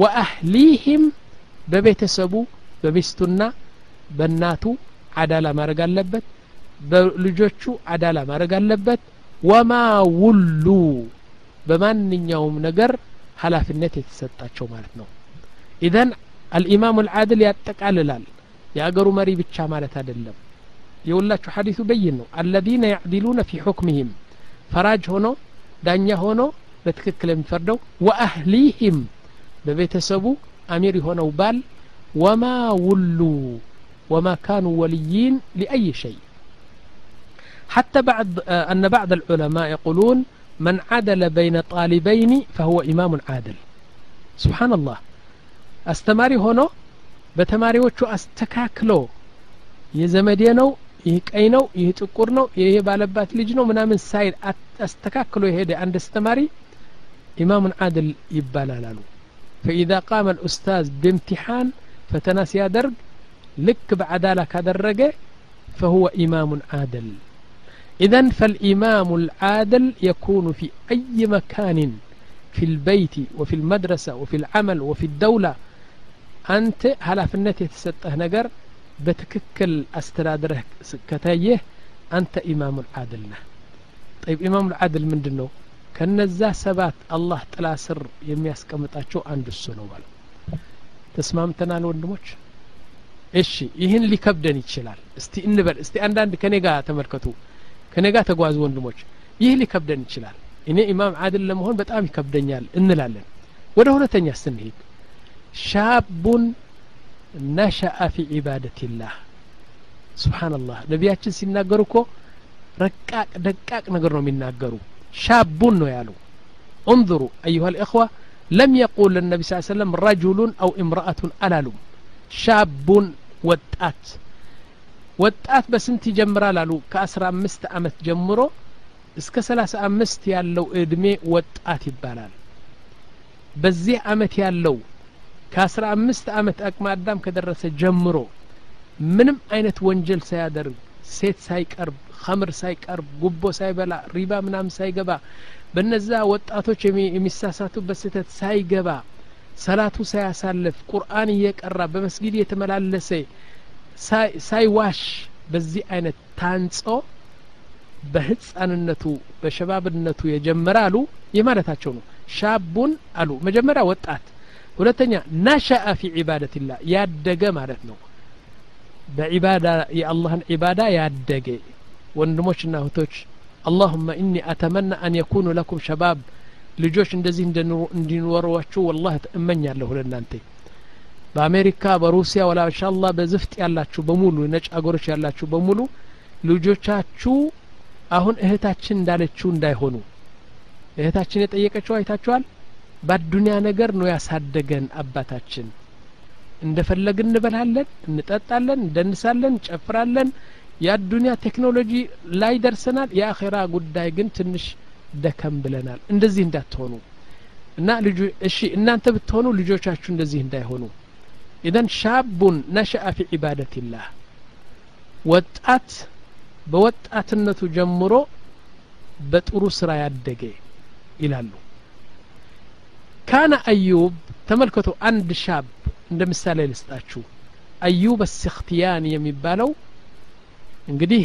ወአህሊህም በቤተሰቡ በሚስቱና በእናቱ አዳላ ማድረግ አለበት በልጆቹ አዳላ ማድረግ አለበት። ወማ ውሉ በማንኛውም ነገር ሀላፊነት የተሰጣቸው ማለት ነው። ኢዘን አልኢማሙ ልዓድል ያጠቃልላል። የአገሩ መሪ ብቻ ማለት አይደለም። የሁላችሁ ሐዲሱ በይን ነው። አለዚነ ያዕዲሉነ ፊ ሑክምህም ፈራጅ ሆኖ ዳኛ ሆኖ በትክክል የሚፈርደው ወአህሊህም በቤተሰቡ አሚር የሆነው ባል። ወማ ውሉ ወማ ካኑ ወልይን ሊአይ ሸይ حتى بعد أن بعض العلماء يقولون من عدل بين طالبين فهو إمام عادل سبحان الله أستماري هنا በተማሪዎቹ አስተካክሎ የዘመዴ ነው ይህ ቀይ ነው ይህ ጥቁር ነው ይህ ባለባት ልጅ ነው ምናምን ሳይል አስተካክሎ የሄደ አንድ አስተማሪ ኢማሙን አድል ይባላል አሉ فإذا قام الأستاذ بامتحان فتنا سيادرج لك بعدالة كدرجة فهو إمام عادل إذا فالإمام العادل يكون في أي مكان في البيت وفي المدرسة وفي العمل وفي الدولة أنت على فنت يتسطه نجر بتككل أسترادره كتايه أنت إمام العادل نه طيب إمام العادل من دنو ከነዛ ሰባት አላህ ጥላ ስር የሚያስቀምጣቸው አንድ እሱ ነው ማለት ተስማምተናል ወንድሞች እሺ ይህን ሊከብደን ይችላል እስቲ እንበል እስቲ አንዳንድ ከኔ ጋር ተመልከቱ ከኔ ጋር ተጓዙ ወንድሞች ይህ ሊከብደን ይችላል እኔ ኢማም አድል ለመሆን በጣም ይከብደኛል እንላለን ወደ ሁለተኛ ስንሄድ ሻቡን ነሸአ ፊ ዒባደትላህ ስብሓንላህ ነቢያችን ሲናገሩ እኮ ረቃቅ ደቃቅ ነገር ነው የሚናገሩ ሻቡን ነው ያሉ انظروا أيها الإخوة لم يقول النبي صلى الله عليه وسلم رجل أو امرأة ألالم شاب ወጣት። ወጣት በስንት ይጀምራል አሉ? ከአስራ አምስት አመት ጀምሮ እስከ ሰላሳ አምስት ያለው እድሜ ወጣት ይባላል። በዚህ አመት ያለው ከአስራ አምስት አመት አቅመ አዳም ከደረሰ ጀምሮ ምንም አይነት ወንጀል ሳያደርግ ሴት ሳይቀርብ ኸምር ሳይቀርብ ጉቦ ሳይበላ ሪባ ምናምን ሳይገባ በነዛ ወጣቶች የሚሳሳቱበት ስህተት ሳይገባ ሰላቱ ሳያሳልፍ ቁርአን እየቀራ በመስጊድ የተመላለሰ ሳይዋሽ በዚህ አይነት ታንጾ በህፃንነቱ በሸባብነቱ የጀመረ አሉ ይህ ማለታቸው ነው ሻቡን አሉ መጀመሪያ ወጣት ሁለተኛ ናሸአ ፊ ዒባደትላህ ያደገ ማለት ነው በዒባዳ የአላህን ዒባዳ ያደገ ወንድሞችና እህቶች አላሁመ ኢኒ አተመና አን የኩኑ ለኩም ሸባብ ልጆች እንደዚህ እንዲኖሯችሁ ወላህ እመኛለሁ ለእናንተ። በአሜሪካ በሩሲያ ወላ እንሻላ በዝፍጥ ያላችሁ በሙሉ ነጭ አገሮች ያላችሁ በሙሉ ልጆቻችሁ አሁን እህታችን እንዳለችው እንዳይሆኑ። እህታችን የጠየቀችው አይታችኋል? በአዱኒያ ነገር ነው ያሳደገን አባታችን። እንደፈለግን እንበላለን እንጠጣለን እንደንሳለን እንጨፍራለን። የአዱኒያ ቴክኖሎጂ ላይ ደርሰናል። የአኼራ ጉዳይ ግን ትንሽ ደከም ብለናል እንደዚህ እንዳትሆኑ እና ልጁ እሺ እናንተ ብትሆኑ ልጆቻችሁ እንደዚህ እንዳይሆኑ ኢዘን ሻቡን ነሸአ ፊ ዒባደትላህ ወጣት በወጣትነቱ ጀምሮ በጥሩ ስራ ያደገ ይላሉ ካነ አዩብ ተመልከቱ አንድ ሻብ እንደ ምሳሌ ልስጣችሁ አዩብ አስክትያን የሚባለው እንግዲህ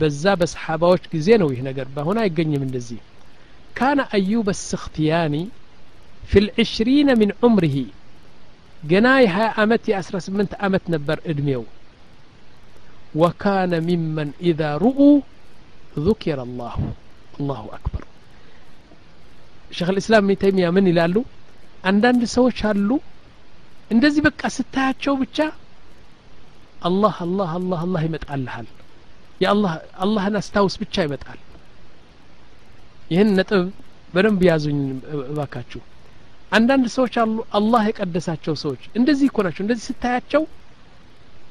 በዛ በሰሓባዎች ጊዜ ነው ይህ ነገር በአሁን አይገኝም እንደዚህ ካነ አዩብ አስክትያኒ ፊ ልዕሽሪነ ምን ዑምርህ ገና የ20 ዓመት የ18 ዓመት ነበር እድሜው ወካነ ሚመን ኢዛ ሩኡ ذكر الله الله أكبر ሸክ ልእስላም ምን ተይሚያ ምን ይላሉ አንዳንድ ሰዎች አሉ እንደዚህ በቃ ስታያቸው ብቻ አላህ አላህ አላህ አላህ ይመጣልሃል የአላህ አላህን አስታውስ ብቻ ይመጣል። ይህን ነጥብ በደንብ ያዙኝ እባካችሁ። አንዳንድ ሰዎች አሉ አላህ የቀደሳቸው ሰዎች እንደዚህ እኮ ናቸው። እንደዚህ ስታያቸው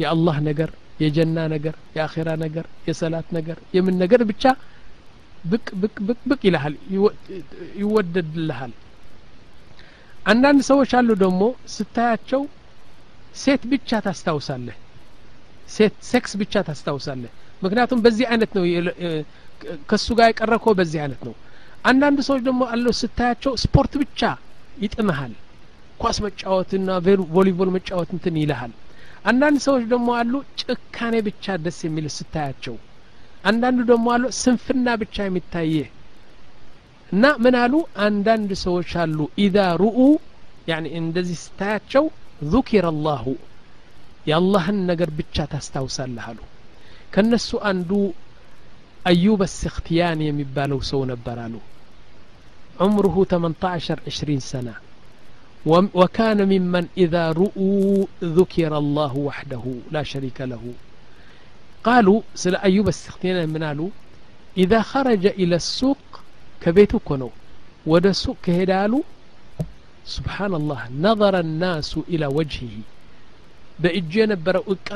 የአላህ ነገር የጀና ነገር የአኼራ ነገር የሰላት ነገር የምን ነገር ብቻ ብቅ ብቅ ብቅ ብቅ ይልሃል ይወደድልሃል። አንዳንድ ሰዎች አሉ ደግሞ ስታያቸው ሴት ብቻ ታስታውሳለህ ሴት ሴክስ ብቻ ታስታውሳለህ ምክንያቱም በዚህ አይነት ነው ከሱ ጋር የቀረብከው በዚህ አይነት ነው አንዳንድ ሰዎች ደግሞ አለው ስታያቸው ስፖርት ብቻ ይጥመሃል ኳስ መጫወትና ቮሊቦል መጫወት እንትን ይልሃል አንዳንድ ሰዎች ደግሞ አሉ ጭካኔ ብቻ ደስ የሚል ስታያቸው አንዳንዱ ደግሞ አሉ ስንፍና ብቻ የሚታየህ እና ምን አሉ አንዳንድ ሰዎች አሉ ኢዛ ሩኡ ያኒ እንደዚህ ስታያቸው ذكر الله يا የአላህን ነገር ብቻ ታስታውሳለህ አሉ። ከእነሱ አንዱ أيوب السختيان يمبالو سو نبرالو عمره 18 20 سنة وكان ممن إذا رؤوا ذكر الله وحده لا شريك له قالوا سل أيوب السختيان منالو إذا خرج إلى السوق كبيتو كنو ودا السوق كهدالو سبحان الله نظر الناس إلى وجهه በእጁ የነበረው እቃ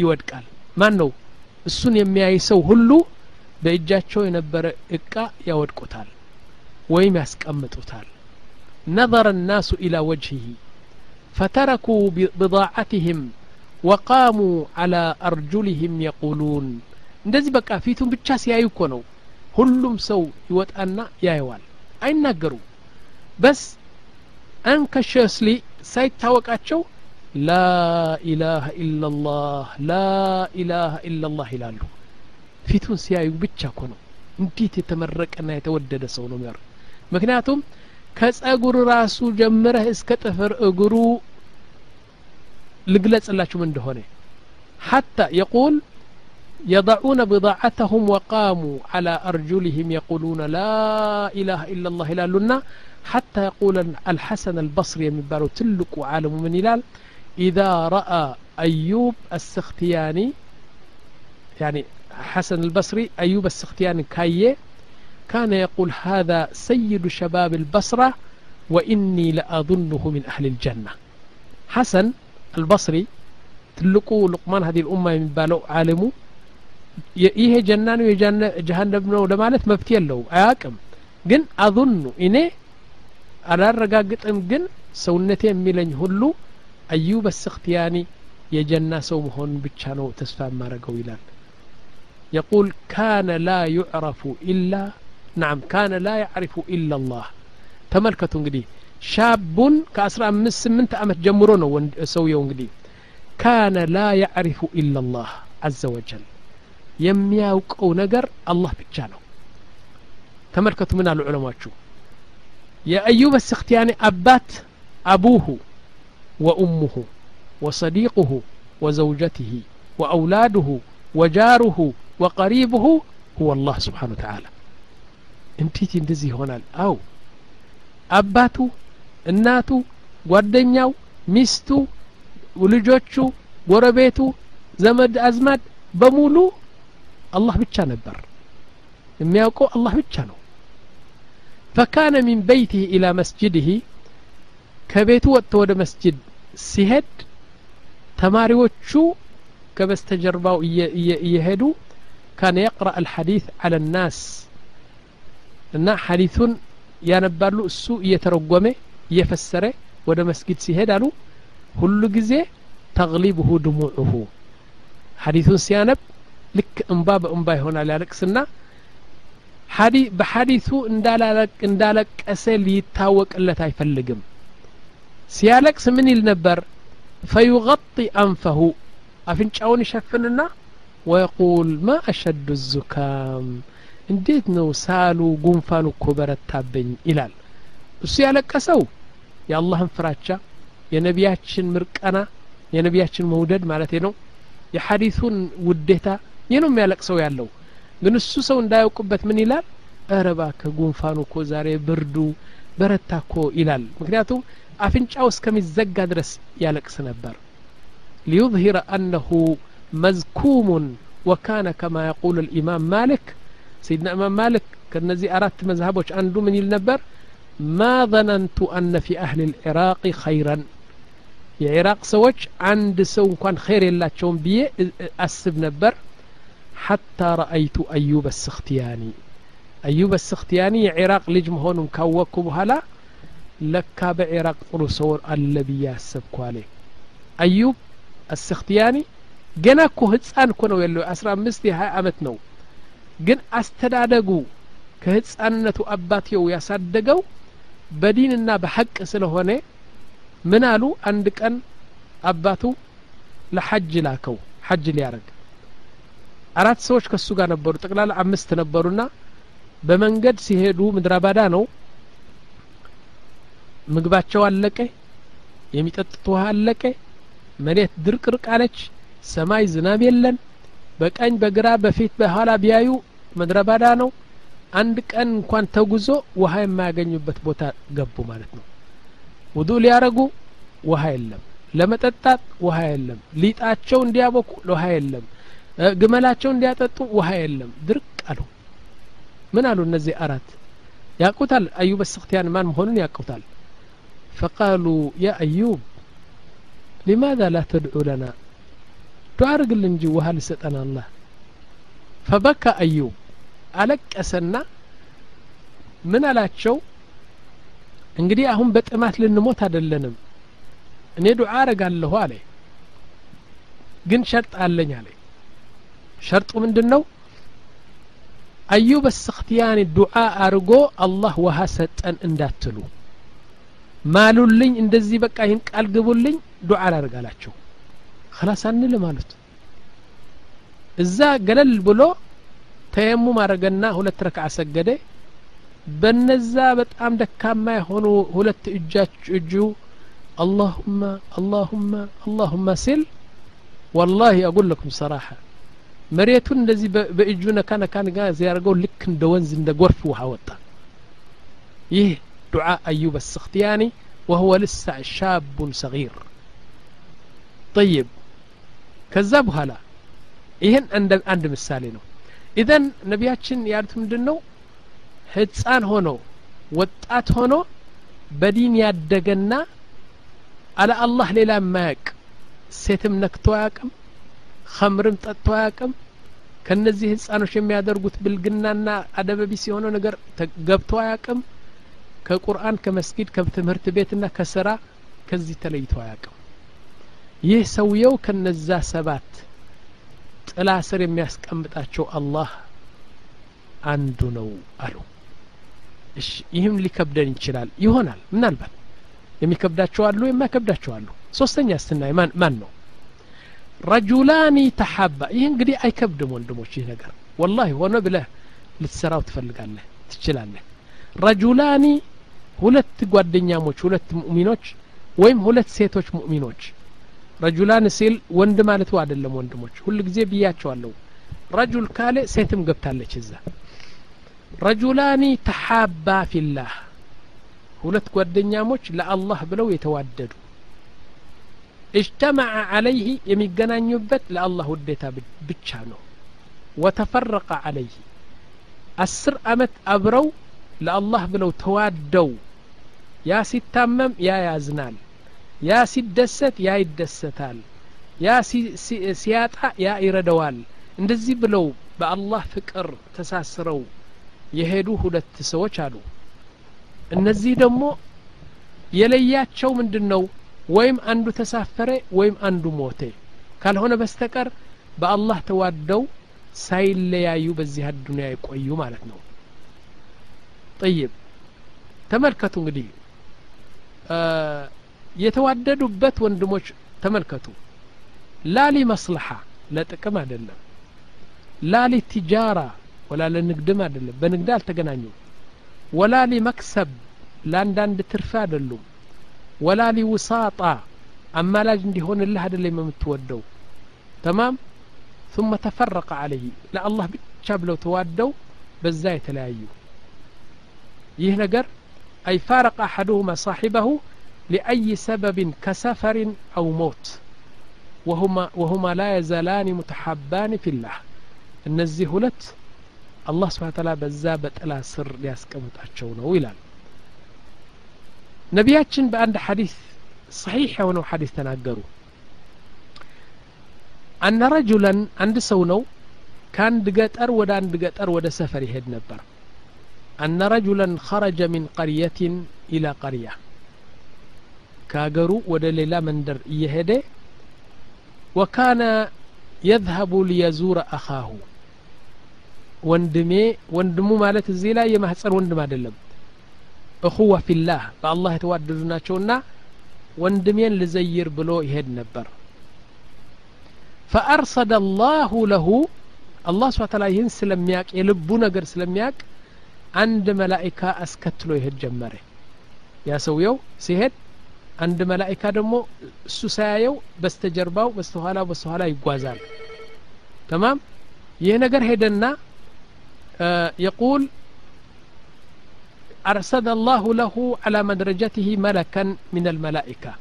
ይወድቃል ማን ነው እሱን የሚያይ ሰው ሁሉ በእጃቸው የነበረ እቃ ያወድቁታል ወይም ያስቀምጡታል نظر الناس إلى وجهه فتركوا بضاعتهم وقاموا على أرجلهم يقولون እንደዚህ በቃ ፊቱን ብቻ ሲያዩ እኮ ነው ሁሉም ሰው ይወጣና ያየዋል አይናገሩ በስ አንከሸስሊ ሳይታወቃቸው ላኢላሃ ኢላላህ ላኢላሃ ኢላላህ ይላሉ ፊቱን ሲያዩ ብቻ እኮ ነው እንዴት የተመረቀና የተወደደ ሰው ነው የሚያር ምክንያቱም ከጸጉር ራሱ ጀምረህ እስከ ጥፍር እግሩ ልግለጽላችሁ ምን እንደሆነ حتى يقول يضعون بضاعتهم وقاموا على أرجلهم يقولون لا إله إلا الله إلا لنا حتى يقول الحسن البصري يمبالو تلك عالم من إلال إذا رأى أيوب السختياني يعني حسن البصري أيوب السختياني كاية كان يقول هذا سيد شباب البصرة وإني لأظنه من أهل الجنة. حسن البصري تلقوا لقمان هذه الأمة من بالو عالمو ይሄ ጀና ነው የጀሃነም ነው ለማለት መብት أظن አያቅም على አظኑ እኔ አላረጋግጥም جن ሰውነቴ ميلن هلو አዩብ አስክትያኒ የጀና ሰው መሆኑን ብቻ ነው ተስፋ የማረገው ይላል يقول كان لا يعرف إلا نعم كان لا يعرف إلا الله ተመልከቱ እንግዲህ ሻቡን ከአስራ አምስት ስምንት ዓመት ጀምሮ ነው ሰውየው እንግዲህ ካነ ላ ያዕሪፉ ኢላ ላህ አዘ ወጀል የሚያውቀው ነገር አላህ ብቻ ነው ተመልከቱ ምን አሉ ዑለማችሁ የአዩብ አስክትያኒ አባት አቡሁ ወኡሙሁ ወሰዲቁሁ ወዘውጀትህ ወአውላድሁ ወጃሩሁ ወቀሪብሁ ሁወ አላህ ስብሓን ወተዓላ እንዴት እንደዚህ ይሆናል አው አባቱ እናቱ ጓደኛው ሚስቱ ልጆቹ ጎረቤቱ ዘመድ አዝማድ በሙሉ አላህ ብቻ ነበር የሚያውቀው አላህ ብቻ ነው ፈካነ ሚን በይትህ ኢላ መስጅድህ ከቤቱ ወጥቶ ወደ መስጅድ ሲሄድ ተማሪዎቹ ከበስተጀርባው እየሄዱ ካነ የቅረአ አልሐዲት አለ ናስ እና ሐዲቱን ያነባሉ እሱ እየተረጎመ እየፈሰረ ወደ መስጊድ ሲሄድ አሉ ሁሉ ጊዜ ተግሊብሁ ድሙዑሁ ሐዲቱን ሲያነብ ልክ እንባ በእንባ ይሆናል ያለቅስና በሐዲቱ እንዳለቀሰ ሊታወቅለት አይፈልግም ሲያለቅስ ምን ይል ነበር? ፈዩغጢ አንፈሁ አፍንጫውን ይሸፍንና ወየቁል ማ አሸዱ ዙካም እንዴት ነው ሳሉ ጉንፋኑ እኮ በረታብኝ ይላል። እሱ ያለቀሰው የአላህን ፍራቻ የነቢያችን ምርቀና የነቢያችን መውደድ ማለት ነው። የሐዲሱን ውዴታ ይህ ነው የሚያለቅሰው ያለው። ግን እሱ ሰው እንዳያውቅበት ምን ይላል? እረ ጉንፋኑ እኮ ዛሬ ብርዱ በረታ እኮ ይላል። ምክንያቱም አፍንጫው እስከሚዘጋ ድረስ ያለቅስ ነበር ሊዩظሂረ አነሁ መዝኩሙን ወካነ ከማ የቁሉ ልኢማም ማሊክ ሰይድና ኢማም ማሊክ ከእነዚህ አራት መዝሀቦች አንዱ ምን ይል ነበር ማ ظነንቱ አነ ፊ አህል ልዕራቅ ኸይረን የኢራቅ ሰዎች አንድ ሰው እንኳን ኸይር የላቸውም ብዬ አስብ ነበር ሐታ ረአይቱ አዩበ ስክትያኒ አዩበ ስክትያኒ የኢራቅ ልጅ መሆኑን ካወቅኩ በኋላ ለካ በኢራቅ ጥሩ ሰው አለ ብዬ አሰብኩ አለ። አዩብ አስክትያኒ ገና እኮ ህፃን እኮ ነው ያለው አስራ አምስት የሀያ አመት ነው። ግን አስተዳደጉ ከህፃንነቱ አባትየው ያሳደገው በዲንና በሐቅ ስለሆነ ምን አሉ? አንድ ቀን አባቱ ለሐጅ ላከው ሐጅ ሊያረግ አራት ሰዎች ከሱ ጋር ነበሩ ጠቅላላ አምስት ነበሩና በመንገድ ሲሄዱ ምድረ ባዳ ነው ምግባቸው አለቀ የሚጠጡት ውሃ አለቀ መሬት ድርቅርቅ አለች ሰማይ ዝናብ የለን በቀኝ በግራ በፊት በኋላ ቢያዩ ምድረ ባዳ ነው። አንድ ቀን እንኳን ተጉዞ ውሃ የማያገኙበት ቦታ ገቡ ማለት ነው። ውዱ ሊያረጉ ውሃ የለም። ለመጠጣት ውሃ የለም። ሊጣቸው እንዲያቦኩ ውሃ የለም። ግመላቸው እንዲያጠጡ ውሃ የለም። ድርቅ አሉ። ምን አሉ እነዚህ አራት? ያቁታል አዩብ ስክትያን ማን መሆኑን ያቁታል فقالوا يا أيوب لماذا لا تدعو لنا? تعرق لنجي وهل ستنا الله. فبكى أيوب. ألك أسنى؟ من ألاتشو? انقدي أهم بتأمات لنموت هذا اللنم أن يدعو عارق الله عليه قن شرط ألن عليه شرط من دنو? أيوب السختيان الدعاء أرقو الله وهست أن انداتلو. ማሉልኝ እንደዚህ በቃ ይህን ቃል ግቡልኝ ዱዓ ላርጋላቸው ክላስ አንልም አሉት። እዛ ገለል ብሎ ተየሙም አረገና ሁለት ረክዓ ሰገደ። በነዛ በጣም ደካማ የሆኑ ሁለት እጃች እጁ አላሁማ አላሁማ አላሁማ ሲል ወላሂ አቁል ለኩም ሰራሐ። መሬቱን እንደዚህ በእጁ ነካ ነካ ነጋ ያደርገው ልክ እንደ ወንዝ እንደ ጎርፍ ውሃ ወጣ። ይህ ዱዓ አዩብ አስክትያኒ ወህወ ልሳ ሻቡን ሰጊር ጠይብ ከዛ በኋላ ይህን አንድ ምሳሌ ነው ኢዘን ነቢያችን ያሉት ምንድን ነው ህፃን ሆኖ ወጣት ሆኖ በዲን ያደገና አለ አላህ ሌላ የማያቅ ሴትም ነክቶ አያቅም ከምርም ጠጥቶ አያቅም ከነዚህ ህፃኖች የሚያደርጉት ብልግናና አደበቢስ የሆነው ነገር ገብቶ አያቅም ከቁርአን ከመስጊድ ከትምህርት ቤትና ከስራ ከዚህ ተለይቶ አያቅም ይህ ሰውየው ከነዛ ሰባት ጥላ ስር የሚያስቀምጣቸው አላህ አንዱ ነው አሉ እሺ ይህም ሊከብደን ይችላል ይሆናል ምናልባት የሚከብዳቸው አሉ የማይከብዳቸው አሉ ሶስተኛ ስናይ ማን ማን ነው ረጁላኒ ተሓባ ይህ እንግዲህ አይከብድም ወንድሞች ይህ ነገር ወላሂ ሆነ ብለህ ልትሰራው ትፈልጋለህ ትችላለህ ረጁላኒ ሁለት ጓደኛሞች ሁለት ሙእሚኖች ወይም ሁለት ሴቶች ሙእሚኖች። ረጁላን ሲል ወንድ ማለቱ አይደለም ወንድሞች ሁል ጊዜ ብያቸዋለሁ። ረጁል ካለ ሴትም ገብታለች እዛ። ረጁላኒ ተሓባ ፊላህ ሁለት ጓደኛሞች ለአላህ ብለው የተዋደዱ። እጅተማዐ አለይህ የሚገናኙበት ለአላህ ውዴታ ብቻ ነው። ወተፈረቀ አለይህ አስር አመት አብረው ለአላህ ብለው ተዋደው ያ ሲታመም ያ ያዝናል። ያ ሲደሰት ያ ይደሰታል። ያ ሲያጣ ያ ይረደዋል እንደዚህ ብለው በአላህ ፍቅር ተሳስረው የሄዱ ሁለት ሰዎች አሉ። እነዚህ ደግሞ የለያቸው ምንድን ነው ወይም አንዱ ተሳፈረ ወይም አንዱ ሞተ። ካልሆነ በስተቀር በአላህ ተዋደው ሳይለያዩ በዚህ አዱንያ የቆዩ ማለት ነው። ጠይብ ተመልከቱ እንግዲህ የተዋደዱበት ወንድሞች ተመልከቱ ላሊ መስልሓ ለጥቅም አይደለም ላሊ ቲጃራ ወላ ለንግድም አይደለም በንግድ አልተገናኙም ወላ ሊመክሰብ ለአንዳንድ ትርፍ አይደሉም ወላ ሊውሳጣ አማላጅ እንዲሆንልህ አይደለም የምትወደው ተማም ثم تفرق عليه ለአላህ ብቻ ብለው ተዋደው በዛ የተለያዩ ይህ ነገር أي فارق أحدهما صاحبه لأي سبب كسفر أو موت وهما, وهما لا يزالان متحبان في الله እነዚህ ሁለት አላህ ስብሓ ተላ በዛ በጥላ ስር ሊያስቀምጣቸው ነው ይላል ነቢያችን በአንድ ሐዲስ ሰሒሕ የሆነው ሐዲስ ተናገሩ አነ ረጁለን አንድ ሰው ነው ከአንድ ገጠር ወደ አንድ ገጠር ወደ ሰፈር ይሄድ ነበር أن رجلا خرج من قرية إلى قرية كاغرو ودليلا مندر يهدي وكان يذهب ليزور أخاه ወንድሜ ወንድሙ ማለት እዚህ ላይ የማህፀን ወንድም አይደለም እኹዋ ፊላህ በአላህ የተዋደዱ ናቸውና ወንድሜን ልዘይር ብሎ ይሄድ ነበር ፈአርሰደ አላሁ ለሁ አላህ ስብሓ ተላ ይህን ስለሚያቅ የልቡ ነገር ስለሚያቅ አንድ መላኢካ አስከትሎ ይሄድ ጀመረ ያ ሰውየው ሲሄድ አንድ መላኢካ ደግሞ እሱ ሳያየው በስተጀርባው በስተኋላ በስተኋላ ይጓዛል ተማም ይህ ነገር ሄደና يقول أرسل الله له على مدرجته ملكا من الملائكة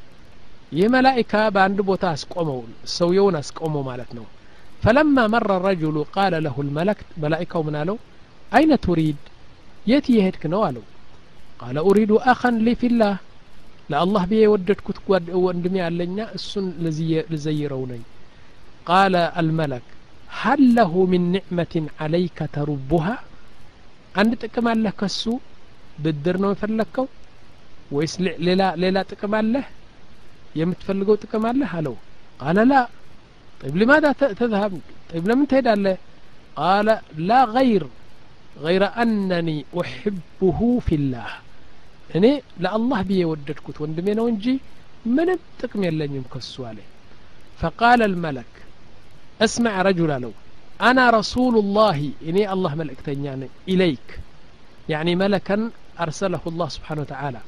ይህ መላኢካ በአንድ ቦታ አስቆመው ሰውየውን አስቆመው ማለት ነው ፈለማ መረ ረጅሉ ቃለ ለሁ ልመለክ መላኢካው ምን አለው አይነ ቱሪድ የት የሄድክ ነው አለው ቃለ ኡሪዱ አኸን ሊ ፊላህ ለአላህ ብዬ የወደድኩት ወንድሜ አለኛ እሱን ልዘይረው ነኝ ቃለ አልመለክ هل له من نعمة عليك تربها አንድ ጥቅም አለህ ከሱ ብድር ነው የፈለግከው ወይስ ሌላ ሌላ ጥቅም አለህ የምትፈልገው ጥቅም አለህ አለው ቃለ ላ طيب لماذا تذهب طيب لمن تهدى قال لا غير غير أنني أحبه في الله እኔ ለአላህ ብዬ የወደድኩት ወንድሜ ነው እንጂ ምንም ጥቅም የለኝም ከሱ አለ فقال الملك اسمع رجل ለው أنا رسول الله إني الله ملئكتني يعني إليك يعني ملكا أرسله الله سبحانه وتعالى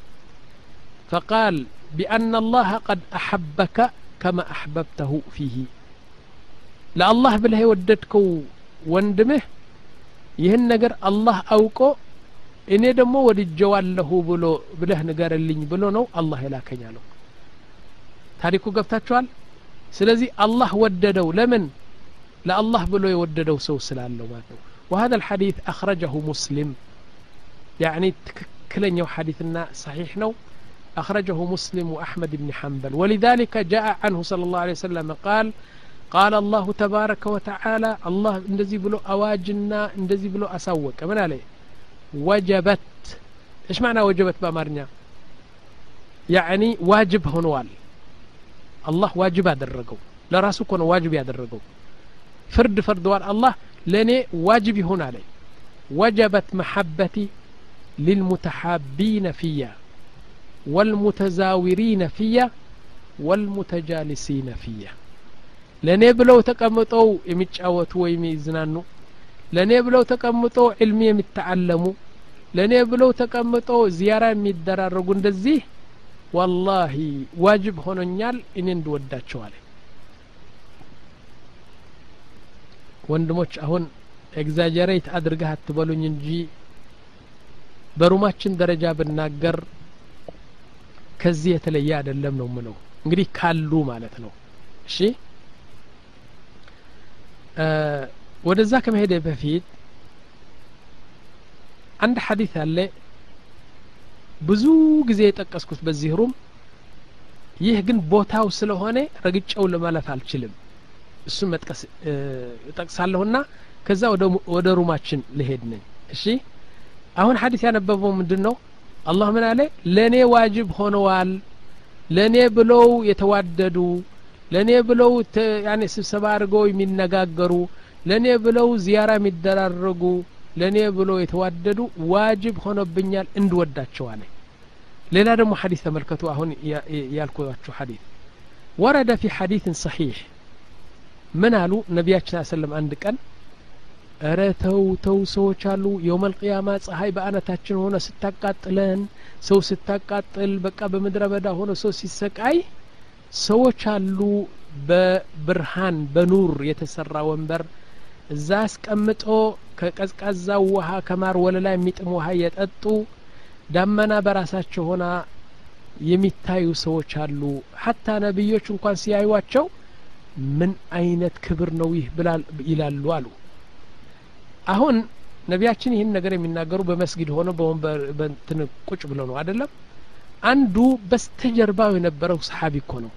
فقال بأن الله قد أحبك كما أحببته فيه لا الله بالله وددكو وندمه ይህን ነገር አላህ አውቆ እኔ ደግሞ ወድጀዋለሁ ብሎ ብለህ ንገርልኝ ብሎ ነው አላህ የላከኝ አለው ታሪኩ ገብታችኋል ስለዚህ አላህ ወደደው ለምን ለአላህ ብሎ የወደደው ሰው ስላለው ማለት ነው وهذا الحديث أخرجه مسلم يعني تككلن حديثنا صحيح نو أخرجه مسلم وأحمد بن حنبل ولذلك جاء عنه صلى الله عليه وسلم قال قال الله تبارك وتعالى الله اندزي بلو أواجنا اندزي بلو أسوك من عليه وجبت ايش معنى وجبت بأمارنا يعني واجب هنوال الله واجب ያደረገው ለራሱ እኮ ነው ዋጅብ ያደረገው ፍርድ ፈርደዋል አላህ ለእኔ ዋጅብ ይሆን አለኝ ወጀበት መሐበቲ للمتحابين فيا والمتزاورين فيا والمتجالسين فيا ለእኔ ብለው ተቀምጠው የሚጫወቱ ወይም ይዝናኑ ለእኔ ብለው ተቀምጠው ዕልሚ የሚተዓለሙ ለእኔ ብለው ተቀምጠው ዚያራ የሚደራረጉ እንደዚህ ዋላሂ ዋጅብ ሆኖኛል እኔ እንድወዳቸው አለ ወንድሞች አሁን ኤግዛጀሬት አድርገህ አትበሉኝ እንጂ በሩማችን ደረጃ ብናገር ከዚህ የተለየ አይደለም ነው ምለው እንግዲህ ካሉ ማለት ነው። እሺ ወደዛ ከመሄደ በፊት አንድ ሐዲት አለ። ብዙ ጊዜ የጠቀስኩት በዚህ ሩም። ይህ ግን ቦታው ስለሆነ ረግጨው ለማለፍ አልችልም። እሱን መጥቀስ እጠቅሳለሁና ከዛ ወደ ሩማችን ልሄድ ነኝ እሺ? አሁን ሐዲስ ያነበበው ምንድን ነው አላህ ምን አለ? ለእኔ ዋጅብ ሆነዋል። ለእኔ ብለው የተዋደዱ ለእኔ ብለው ያኔ ስብሰባ አድርገው የሚነጋገሩ ለእኔ ብለው ዚያራ የሚደራረጉ ለእኔ ብለው የተዋደዱ ዋጅብ ሆኖብኛል እንድወዳቸው አለ ሌላ ደግሞ ሐዲስ ተመልከቱ። አሁን ያልኳችሁ ሐዲስ ወረደ ፊ ሐዲስን ሰሒሕ። ምን አሉ? ነቢያችን ሰለም አንድ ቀን እረ ተው ተው ሰዎች አሉ የውመል ቅያማ ፀሐይ በአነታችን ሆነ ስታቃጥለን ሰው ስታቃጥል በቃ በምድረ በዳ ሆነ ሰው ሲሰቃይ ሰዎች አሉ በብርሃን በኑር የተሰራ ወንበር። እዛ አስቀምጦ ከቀዝቃዛው ውሃ ከማር ወለላ የሚጥም ውሃ እየጠጡ ዳመና በራሳቸው ሆና የሚታዩ ሰዎች አሉ። ሀታ ነቢዮች እንኳን ሲያዩዋቸው ምን አይነት ክብር ነው ይህ ይላሉ አሉ። አሁን ነቢያችን ይህን ነገር የሚናገሩ በመስጊድ ሆነው በወንበር ቁጭ ብለው ነው አይደለም አንዱ በስተጀርባው የነበረው ሰሓቢ እኮ ነው።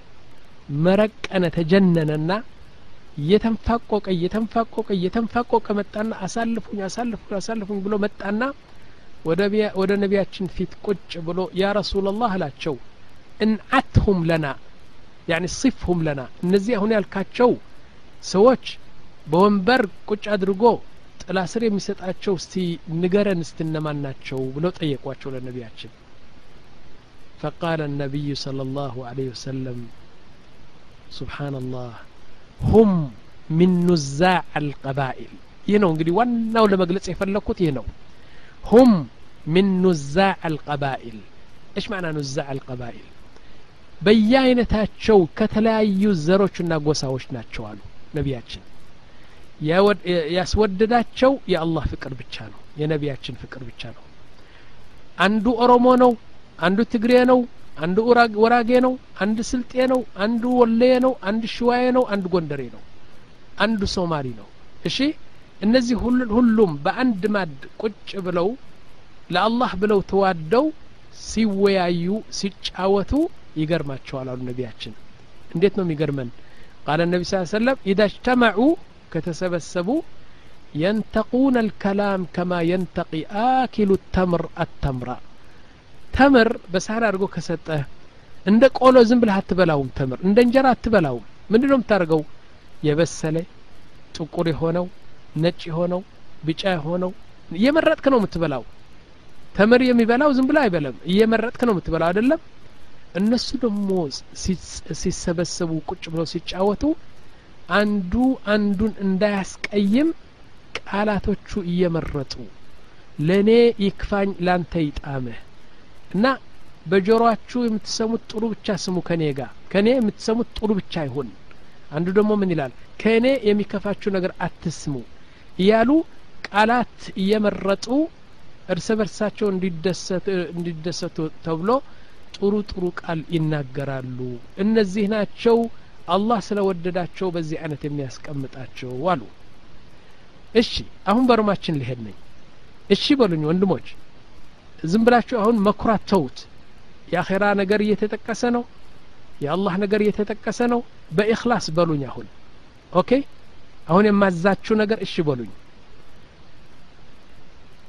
መረቀነ ተጀነነና እየተንፋቆቀ እየተንፋቆቀ እየተንፋቆቀ መጣና አሳልፉኝ አሳልፉኝ አሳልፉኝ ብሎ መጣና ወደ ነቢያችን ፊት ቁጭ ብሎ ያ ረሱላላህ አላቸው እንዓትሁም ለና ያኒ ሲፍሁም ለና። እነዚህ አሁን ያልካቸው ሰዎች በወንበር ቁጭ አድርጎ ጥላ ስር የሚሰጣቸው እስቲ ንገረን እስቲ እነማን ናቸው ብለው ጠየቋቸው ለነቢያችን فقال النبي صلى الله عليه وسلم سبحان الله هم من نزاع القبائل ይህ ነው እንግዲህ ዋናው ለመግለጽ የፈለግኩት ይህ ነው هم من نزاع القبائل ايش معنى نزاع القبائل በየአይነታቸው ከተለያዩ ዘሮችና ጎሳዎች ናቸው አሉ ነቢያችን ያስወደዳቸው የአላህ ፍቅር ብቻ ነው የነቢያችን ፍቅር ብቻ ነው አንዱ ኦሮሞ ነው አንዱ ትግሬ ነው አንዱ ወራጌ ነው አንድ ስልጤ ነው አንዱ ወለየ ነው አንድ ሽዋዬ ነው አንድ ጎንደሬ ነው አንዱ ሶማሊ ነው እሺ እነዚህ ሁሉም በአንድ ማድ ቁጭ ብለው ለአላህ ብለው ተዋደው ሲወያዩ ሲጫወቱ ይገርማቸዋል አሉ ነቢያችን እንዴት ነው የሚገርመን ቃለ ነቢ ስ ሰለም ኢዛ እጅተመዑ ከተሰበሰቡ ينتقون الكلام كما ينتقي آكل التمر التمر ተምር በሳህን አድርጎ ከሰጠህ እንደ ቆሎ ዝም ብለህ አትበላውም ተምር። እንደ እንጀራ አትበላውም። ምንድን ነው የምታደርገው? የበሰለ ጥቁር የሆነው ነጭ የሆነው ቢጫ የሆነው እየመረጥክ ነው የምትበላው። ተምር የሚበላው ዝም ብሎ አይበለም እየመረጥክ ነው የምትበላው አይደለም? እነሱ ደግሞ ሲሰበሰቡ ቁጭ ብለው ሲጫወቱ አንዱ አንዱን እንዳያስቀይም ቃላቶቹ እየመረጡ ለእኔ ይክፋኝ ላንተ ይጣምህ እና በጆሮአችሁ የምትሰሙት ጥሩ ብቻ ስሙ ከኔ ጋር። ከኔ የምትሰሙት ጥሩ ብቻ ይሁን አንዱ ደግሞ ምን ይላል? ከእኔ የሚከፋችሁ ነገር አትስሙ እያሉ ቃላት እየመረጡ እርስ በርሳቸው እንዲደሰቱ ተብሎ ጥሩ ጥሩ ቃል ይናገራሉ። እነዚህ ናቸው አላህ ስለወደዳቸው በዚህ አይነት የሚያስቀምጣቸው አሉ። እሺ አሁን በሩማችን ሊሄድ ነኝ። እሺ በሉኝ ወንድሞች ዝም ብላችሁ አሁን መኩራት ተውት የአኼራ ነገር እየተጠቀሰ ነው የአላህ ነገር እየተጠቀሰ ነው። በኢክላስ በሉኝ አሁን። ኦኬ? አሁን የማዛችሁ ነገር እሺ በሉኝ።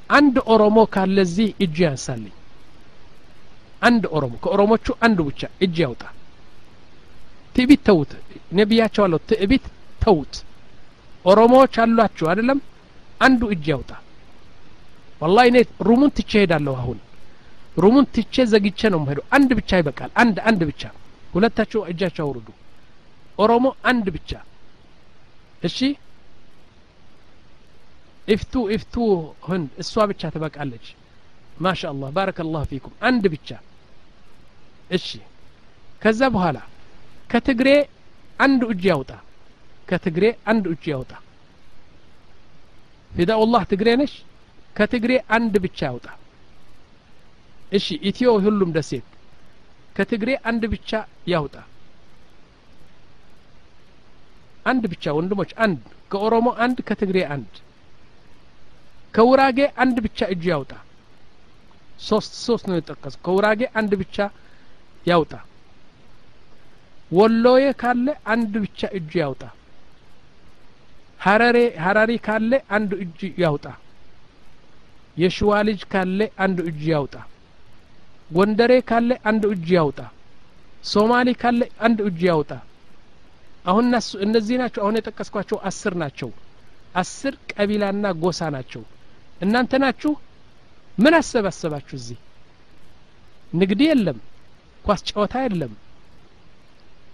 አንድ ኦሮሞ ካለ እዚህ እጁ ያንሳልኝ። አንድ ኦሮሞ ከኦሮሞቹ አንዱ ብቻ እጅ ያውጣ። ትዕቢት ተውት እኔ ብያቸዋለሁ ትዕቢት ተውት ኦሮሞዎች አሏችሁ አይደለም? አንዱ እጅ ያውጣ ወላሂ እኔ ሩሙን ትቼ ሄዳለሁ አሁን። ሩሙን ትቼ ዘግቼ ነው የምሄደው። አንድ ብቻ ይበቃል። አንድ አንድ ብቻ። ሁለታቸው እጃቸው አውርዱ። ኦሮሞ አንድ ብቻ። እሺ? ኢፍቱ ኢፍቱ ህንድ እሷ ብቻ ትበቃለች። ማሻ አላህ ባረከ ላሁ ፊኩም። አንድ ብቻ። እሺ? ከዛ በኋላ ከትግሬ አንዱ እጅ ያውጣ። ከትግሬ አንድ እጅ ያውጣ። ፊዳኡላህ ትግሬ ነሽ ከትግሬ አንድ ብቻ ያውጣ እሺ ኢትዮ ሁሉም ደሴት ከትግሬ አንድ ብቻ ያውጣ። አንድ ብቻ ወንድሞች አንድ ከኦሮሞ አንድ ከትግሬ አንድ ከውራጌ አንድ ብቻ እጁ ያውጣ። ሶስት ሶስት ነው የጠቀሱ ከውራጌ አንድ ብቻ ያውጣ። ወሎዬ ካለ አንድ ብቻ እጁ ያውጣ። ሀረሬ ሀራሪ ካለ አንድ እጅ ያውጣ የሽዋ ልጅ ካለ አንድ እጅ ያውጣ። ጎንደሬ ካለ አንድ እጅ ያውጣ። ሶማሌ ካለ አንድ እጅ ያውጣ። አሁን እነዚህ ናቸው አሁን የጠቀስኳቸው አስር ናቸው። አስር ቀቢላና ጎሳ ናቸው። እናንተ ናችሁ? ምን አሰባሰባችሁ እዚህ? ንግድ የለም ኳስ ጨዋታ የለም።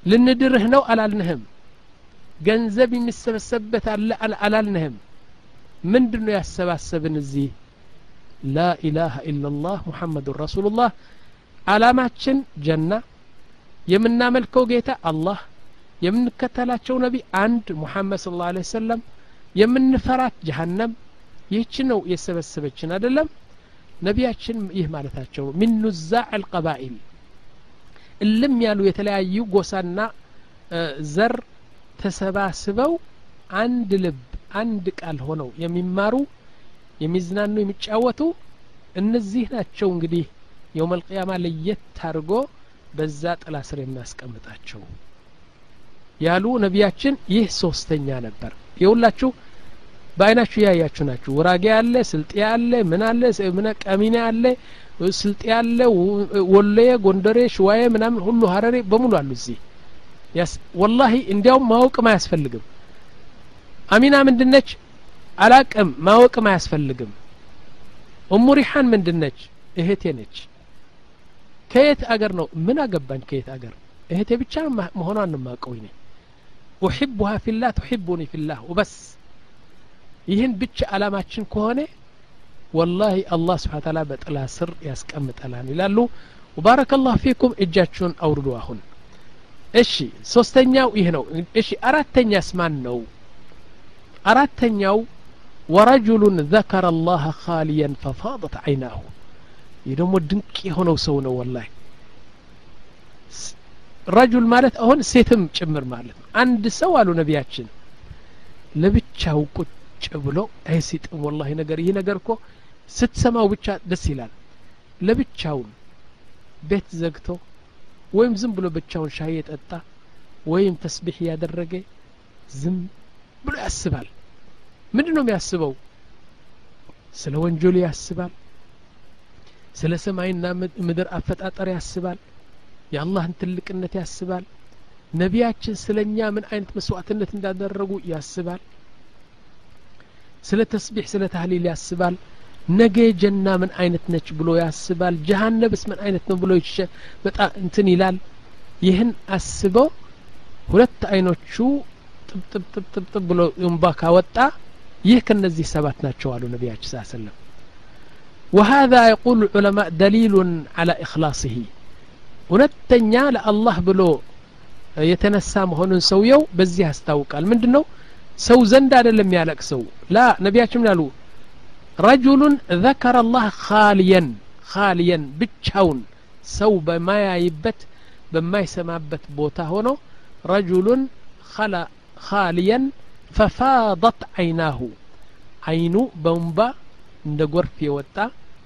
ልንድርህ ነው አላልንህም። ገንዘብ የሚሰበሰብበት አለ አላልንህም። ምንድን ነው ያሰባሰብን እዚህ ላ ኢላሀ ኢላላህ ሙሐመዱን ረሱሉላህ አላማችን ጀና የምናመልከው ጌታ አላህ የምንከተላቸው ነቢ አንድ ሙሐመድ ስለ ላ ሰለም የምንፈራት ጀሀነም ይህች ነው የሰበሰበችን አይደለም? ነቢያችን ይህ ማለታቸው ሚን ኑዛዕ አልቀባኢል እልም ያሉ የተለያዩ ጎሳና ዘር ተሰባስበው አንድ ልብ አንድ ቃል ሆነው የሚማሩ የሚዝናኑ የሚጫወቱ እነዚህ ናቸው እንግዲህ የውም አልቅያማ ለየት አድርጎ በዛ ጥላ ስር የሚያስቀምጣቸው ያሉ ነቢያችን ይህ ሶስተኛ ነበር። የሁላችሁ በአይናችሁ ያያችሁ ናችሁ። ውራጌ አለ ስልጤ አለ ምን አለ ምን ቀሚኔ አለ ስልጤ አለ ወሎዬ ጎንደሬ ሽዋዬ ምናምን ሁሉ ሀረሬ በሙሉ አሉ እዚህ። ወላሂ እንዲያውም ማወቅም አያስፈልግም። አሚና ምንድነች አላቅም ማወቅም አያስፈልግም። እሙ ሪሓን ምንድነች እህቴ ነች። ከየት አገር ነው? ምን አገባኝ ከየት አገር? እህቴ ብቻ መሆኗን ነው ማቀው ይኔ ኡሕቡሃ ፊላህ ትሕቡኒ ፊላህ ወበስ። ይህን ብቻ አላማችን ከሆነ ወላሂ አላህ ስብሓን ታላ በጥላ ስር ያስቀምጠላል ይላሉ። ወባረከ ላሁ ፊኩም። እጃችሁን አውርዱ አሁን። እሺ ሶስተኛው ይህ ነው። እሺ አራተኛስ ማን ነው? አራተኛው ورجل ذكر الله خاليا ففاضت عيناه. يدوم الدنك هنا وسونا والله. رجل مالت أهون سيتم شمر مالت عند سوال نبياتشن لبتشا وكتش بلو اي سيتم والله نقر هنا نقركو ست سما وبتشا دسيلان لبتشا بيت زقته ويم زم بلو بتشا شايت أتا ويم تسبيح يادرقه زم بلو أسبال ምንድን ነው የሚያስበው? ስለ ወንጀሉ ያስባል? ስለ ሰማይና ምድር አፈጣጠር ያስባል? የአላህን ትልቅነት ያስባል? ነቢያችን ስለ እኛ ምን አይነት መስዋዕትነት እንዳደረጉ ያስባል? ስለ ተስቢሕ ስለ ታህሊል ያስባል? ነገ ጀና ምን አይነት ነች ብሎ ያስባል? ጀሃነብስ ምን አይነት ነው ብሎ በጣም እንትን ይላል? ይህን አስበው ሁለት አይኖቹ ጥብጥብጥብጥብ ብሎ እንባ ካወጣ ይህ ከነዚህ ሰባት ናቸው አሉ ነቢያችን ስ ሰለም وهذا يقول العلماء دليل على إخلاصه ሁለተኛ ለአላህ ብሎ የተነሳ መሆኑን ሰውየው በዚህ ያስታውቃል ምንድን ነው ሰው ዘንድ አይደለም ያለቅሰው ላ ነቢያችን ምን አሉ ረጁሉን ذكر الله خاليا خاليا ብቻውን ሰው በማያይበት በማይሰማበት ቦታ ሆኖ ረጁሉን خاليا ፈፋضት አይናሁ አይኑ በንባ እንደ ጎርፍ የወጣ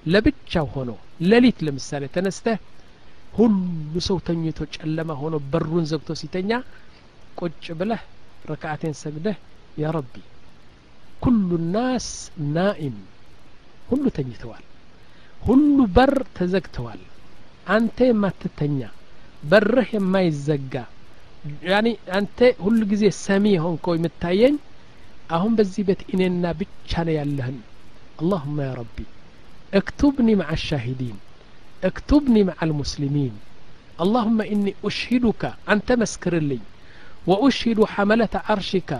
ለብቻው ሆኖ ለሊት ለምሳሌ ተነስተ ሁሉ ሰው ተኝቶ ጨለማ ሆኖ በሩን ዘግቶ ሲተኛ ቁጭ ብለህ ረክዓቴን ሰግደህ ያ ረቢ ኩሉ ናስ ናኢም ሁሉ ተኝተዋል። ሁሉ በር ተዘግተዋል። አንተ የማትተኛ በርህ የማይዘጋ ያኒ አንተ ሁሉ ጊዜ ሰሚ ሆንከው የምታየኝ አሁን በዚህ ቤት እኔና ብቻ ነው ያለህን اللهم يا ربي اكتبني مع الشاهدين اكتبني مع المسلمين اللهم إني أشهدك أنت مسكر لي وأشهد حملة عرشك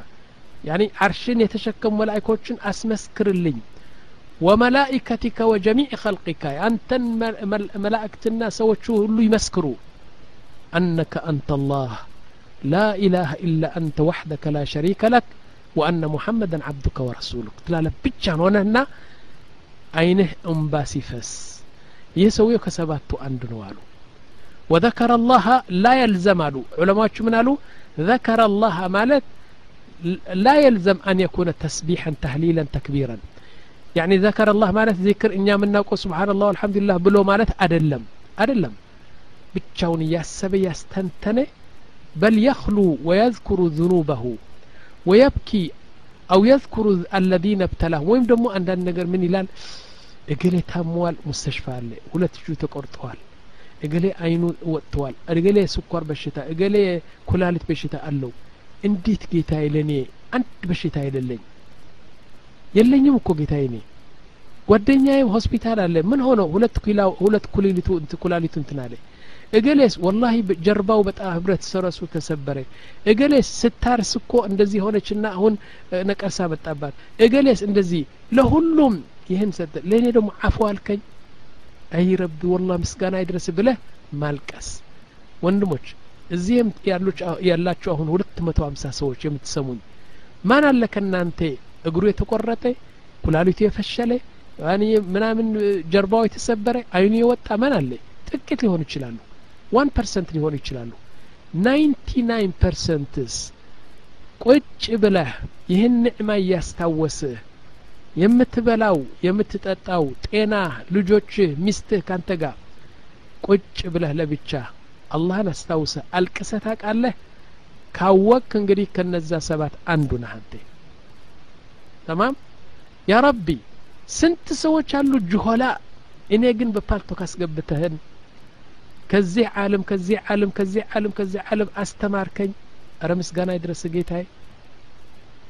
يعني عرشين يتشكم ملائكوتشن أسمسكر لي وملائكتك وجميع خلقك أنت ملائكتنا سوتشوه اللي يمسكروا أنك أنت الله لا إله إلا أنت وحدك لا شريك لك وأن محمدا عبدك ورسولك تلالا بيتشان ونهنا አይንህ እምባ ሲፈስ ይህ ሰውየው ከሰባቱ አንዱ ነው አሉ ወዘከረ አላህ ላ የልዘም አሉ ዑለማዎቹ ምን አሉ ذكر الله ማለት لا يلزم أن يكون تسبيحا تهليلا تكبيرا يعني ذكر الله ማለት ذكر እኛ የምናውቀው سبحان الله والحمد لله ብሎ ማለት አደለም አደለም ብቻውን እያሰበ ያስተንተነ بل يخلو ويذكر ذنوبه ويبكي أو يذكر الذين ابتلاهم ወይም ደግሞ አንዳንድ ነገር ምን ይላል እገሌ ታሟል ሙስተሽፋ አለ ሁለት እጁ ተቆርጠዋል እገሌ አይኑ ወጥተዋል እገሌ ስኳር በሽታ እገሌ ኩላሊት በሽታ አለው እንዴት ጌታዬ ለእኔ አንድ በሽታ አይደለኝ የለኝም እኮ ጌታዬ እኔ ጓደኛዬም ሆስፒታል አለ ምን ሆነው ሁለት ሁለት ኩላሊቱ ኩላሊቱ እንትን አለ እገሌስ ወላሂ ጀርባው በጣም ህብረት ሰረሱ ተሰበረ። እገሌስ ስታርስ እኮ እንደዚህ ሆነችና አሁን ነቀርሳ መጣባት። እገሌስ እንደዚህ ለሁሉም ይህን ሰጠ። ለእኔ ደግሞ አፉ አልከኝ። አይ ረቢ ወላ ምስጋና ይድረስ ብለህ ማልቀስ። ወንድሞች እዚህም ያላችሁ አሁን ሁለት መቶ ሀምሳ ሰዎች የምትሰሙኝ ማን አለ ከእናንተ እግሩ የተቆረጠ ኩላሊቱ የፈሸለ ምናምን ጀርባው የተሰበረ አይኑ የወጣ ማን አለ? ጥቂት ሊሆኑ ይችላሉ ዋን ፐርሰንት ሊሆኑ ይችላሉ። ናይንቲ ናይን ፐርሰንትስ ቁጭ ብለህ ይህን ንዕማ እያስታወስህ የምትበላው የምትጠጣው ጤና ልጆችህ ሚስትህ ካንተ ጋር ቁጭ ብለህ ለብቻ አላህን አስታውሰህ አልቅሰህ ታውቃለህ? ካወቅ እንግዲህ ከነዛ ሰባት አንዱ ነህ ተማም? ያ ረቢ ስንት ሰዎች አሉ ጅሆላ? እኔ ግን በፓልቶ ካስገብተህን ከዚህ ዓለም ከዚህ ዓለም ከዚህ ዓለም ከዚህ ዓለም አስተማርከኝ እረ ምስጋና ይድረስ ጌታዬ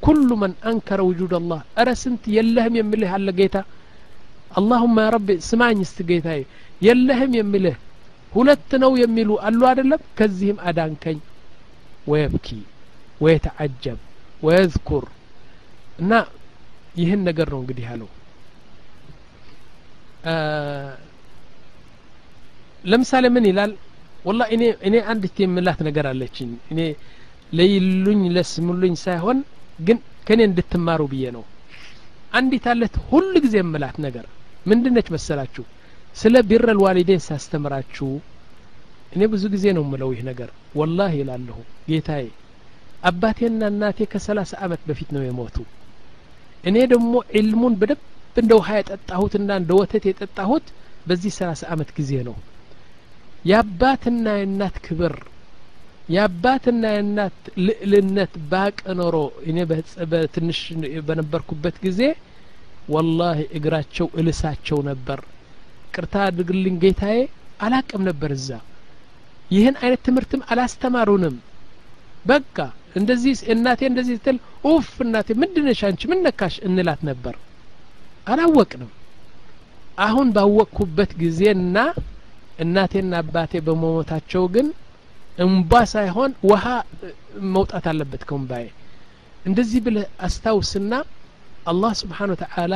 ኩሉ መን አንከረ ውጁድ አላህ እረ ስንት የለህም የምልህ አለ ጌታ አላሁማ ያ ረቢ ስማኝ እስት ጌታዬ የለህም የምልህ ሁለት ነው የሚሉ አሉ አይደለም ከዚህም አዳንከኝ ወየብኪ ወየተዓጀብ ወየዝኩር እና ይህን ነገር ነው እንግዲህ አለው ለምሳሌ ምን ይላል? ወላ እኔ አንዲት የምላት ነገር አለችኝ። እኔ ለይሉኝ ለስሙልኝ ሳይሆን ግን ከኔ እንድትማሩ ብዬ ነው። አንዲት አለት ሁል ጊዜ የምላት ነገር ምንድነች መሰላችሁ? ስለ ቢረል ዋሊዴን ሳስተምራችሁ። እኔ ብዙ ጊዜ ነው ምለው ይህ ነገር። ወላህ ይላለሁ ጌታዬ አባቴና እናቴ ከሰላሳ አመት በፊት ነው የሞቱ። እኔ ደግሞ ዒልሙን በደብ እንደ ውሃ የጠጣሁትና እንደ ወተት የጠጣሁት በዚህ ሰላሳ አመት ጊዜ ነው የአባትና የእናት ክብር የአባትና የእናት ልዕልነት ባቅ ኖሮ እኔ በትንሽ በነበርኩበት ጊዜ ወላሂ እግራቸው እልሳቸው ነበር። ቅርታ አድርግልኝ ጌታዬ አላቅም ነበር እዛ። ይህን አይነት ትምህርትም አላስተማሩንም። በቃ እንደዚህ እናቴ እንደዚህ ስትል ኡፍ እናቴ ምንድነሽ አንቺ? ምን ነካሽ? እንላት ነበር። አላወቅንም። አሁን ባወቅኩበት ጊዜና እናቴና አባቴ በመሞታቸው ግን እንባ ሳይሆን ውሃ መውጣት አለበት ከእንባዬ። እንደዚህ ብለህ አስታውስና አላህ ስብሓን ወተዓላ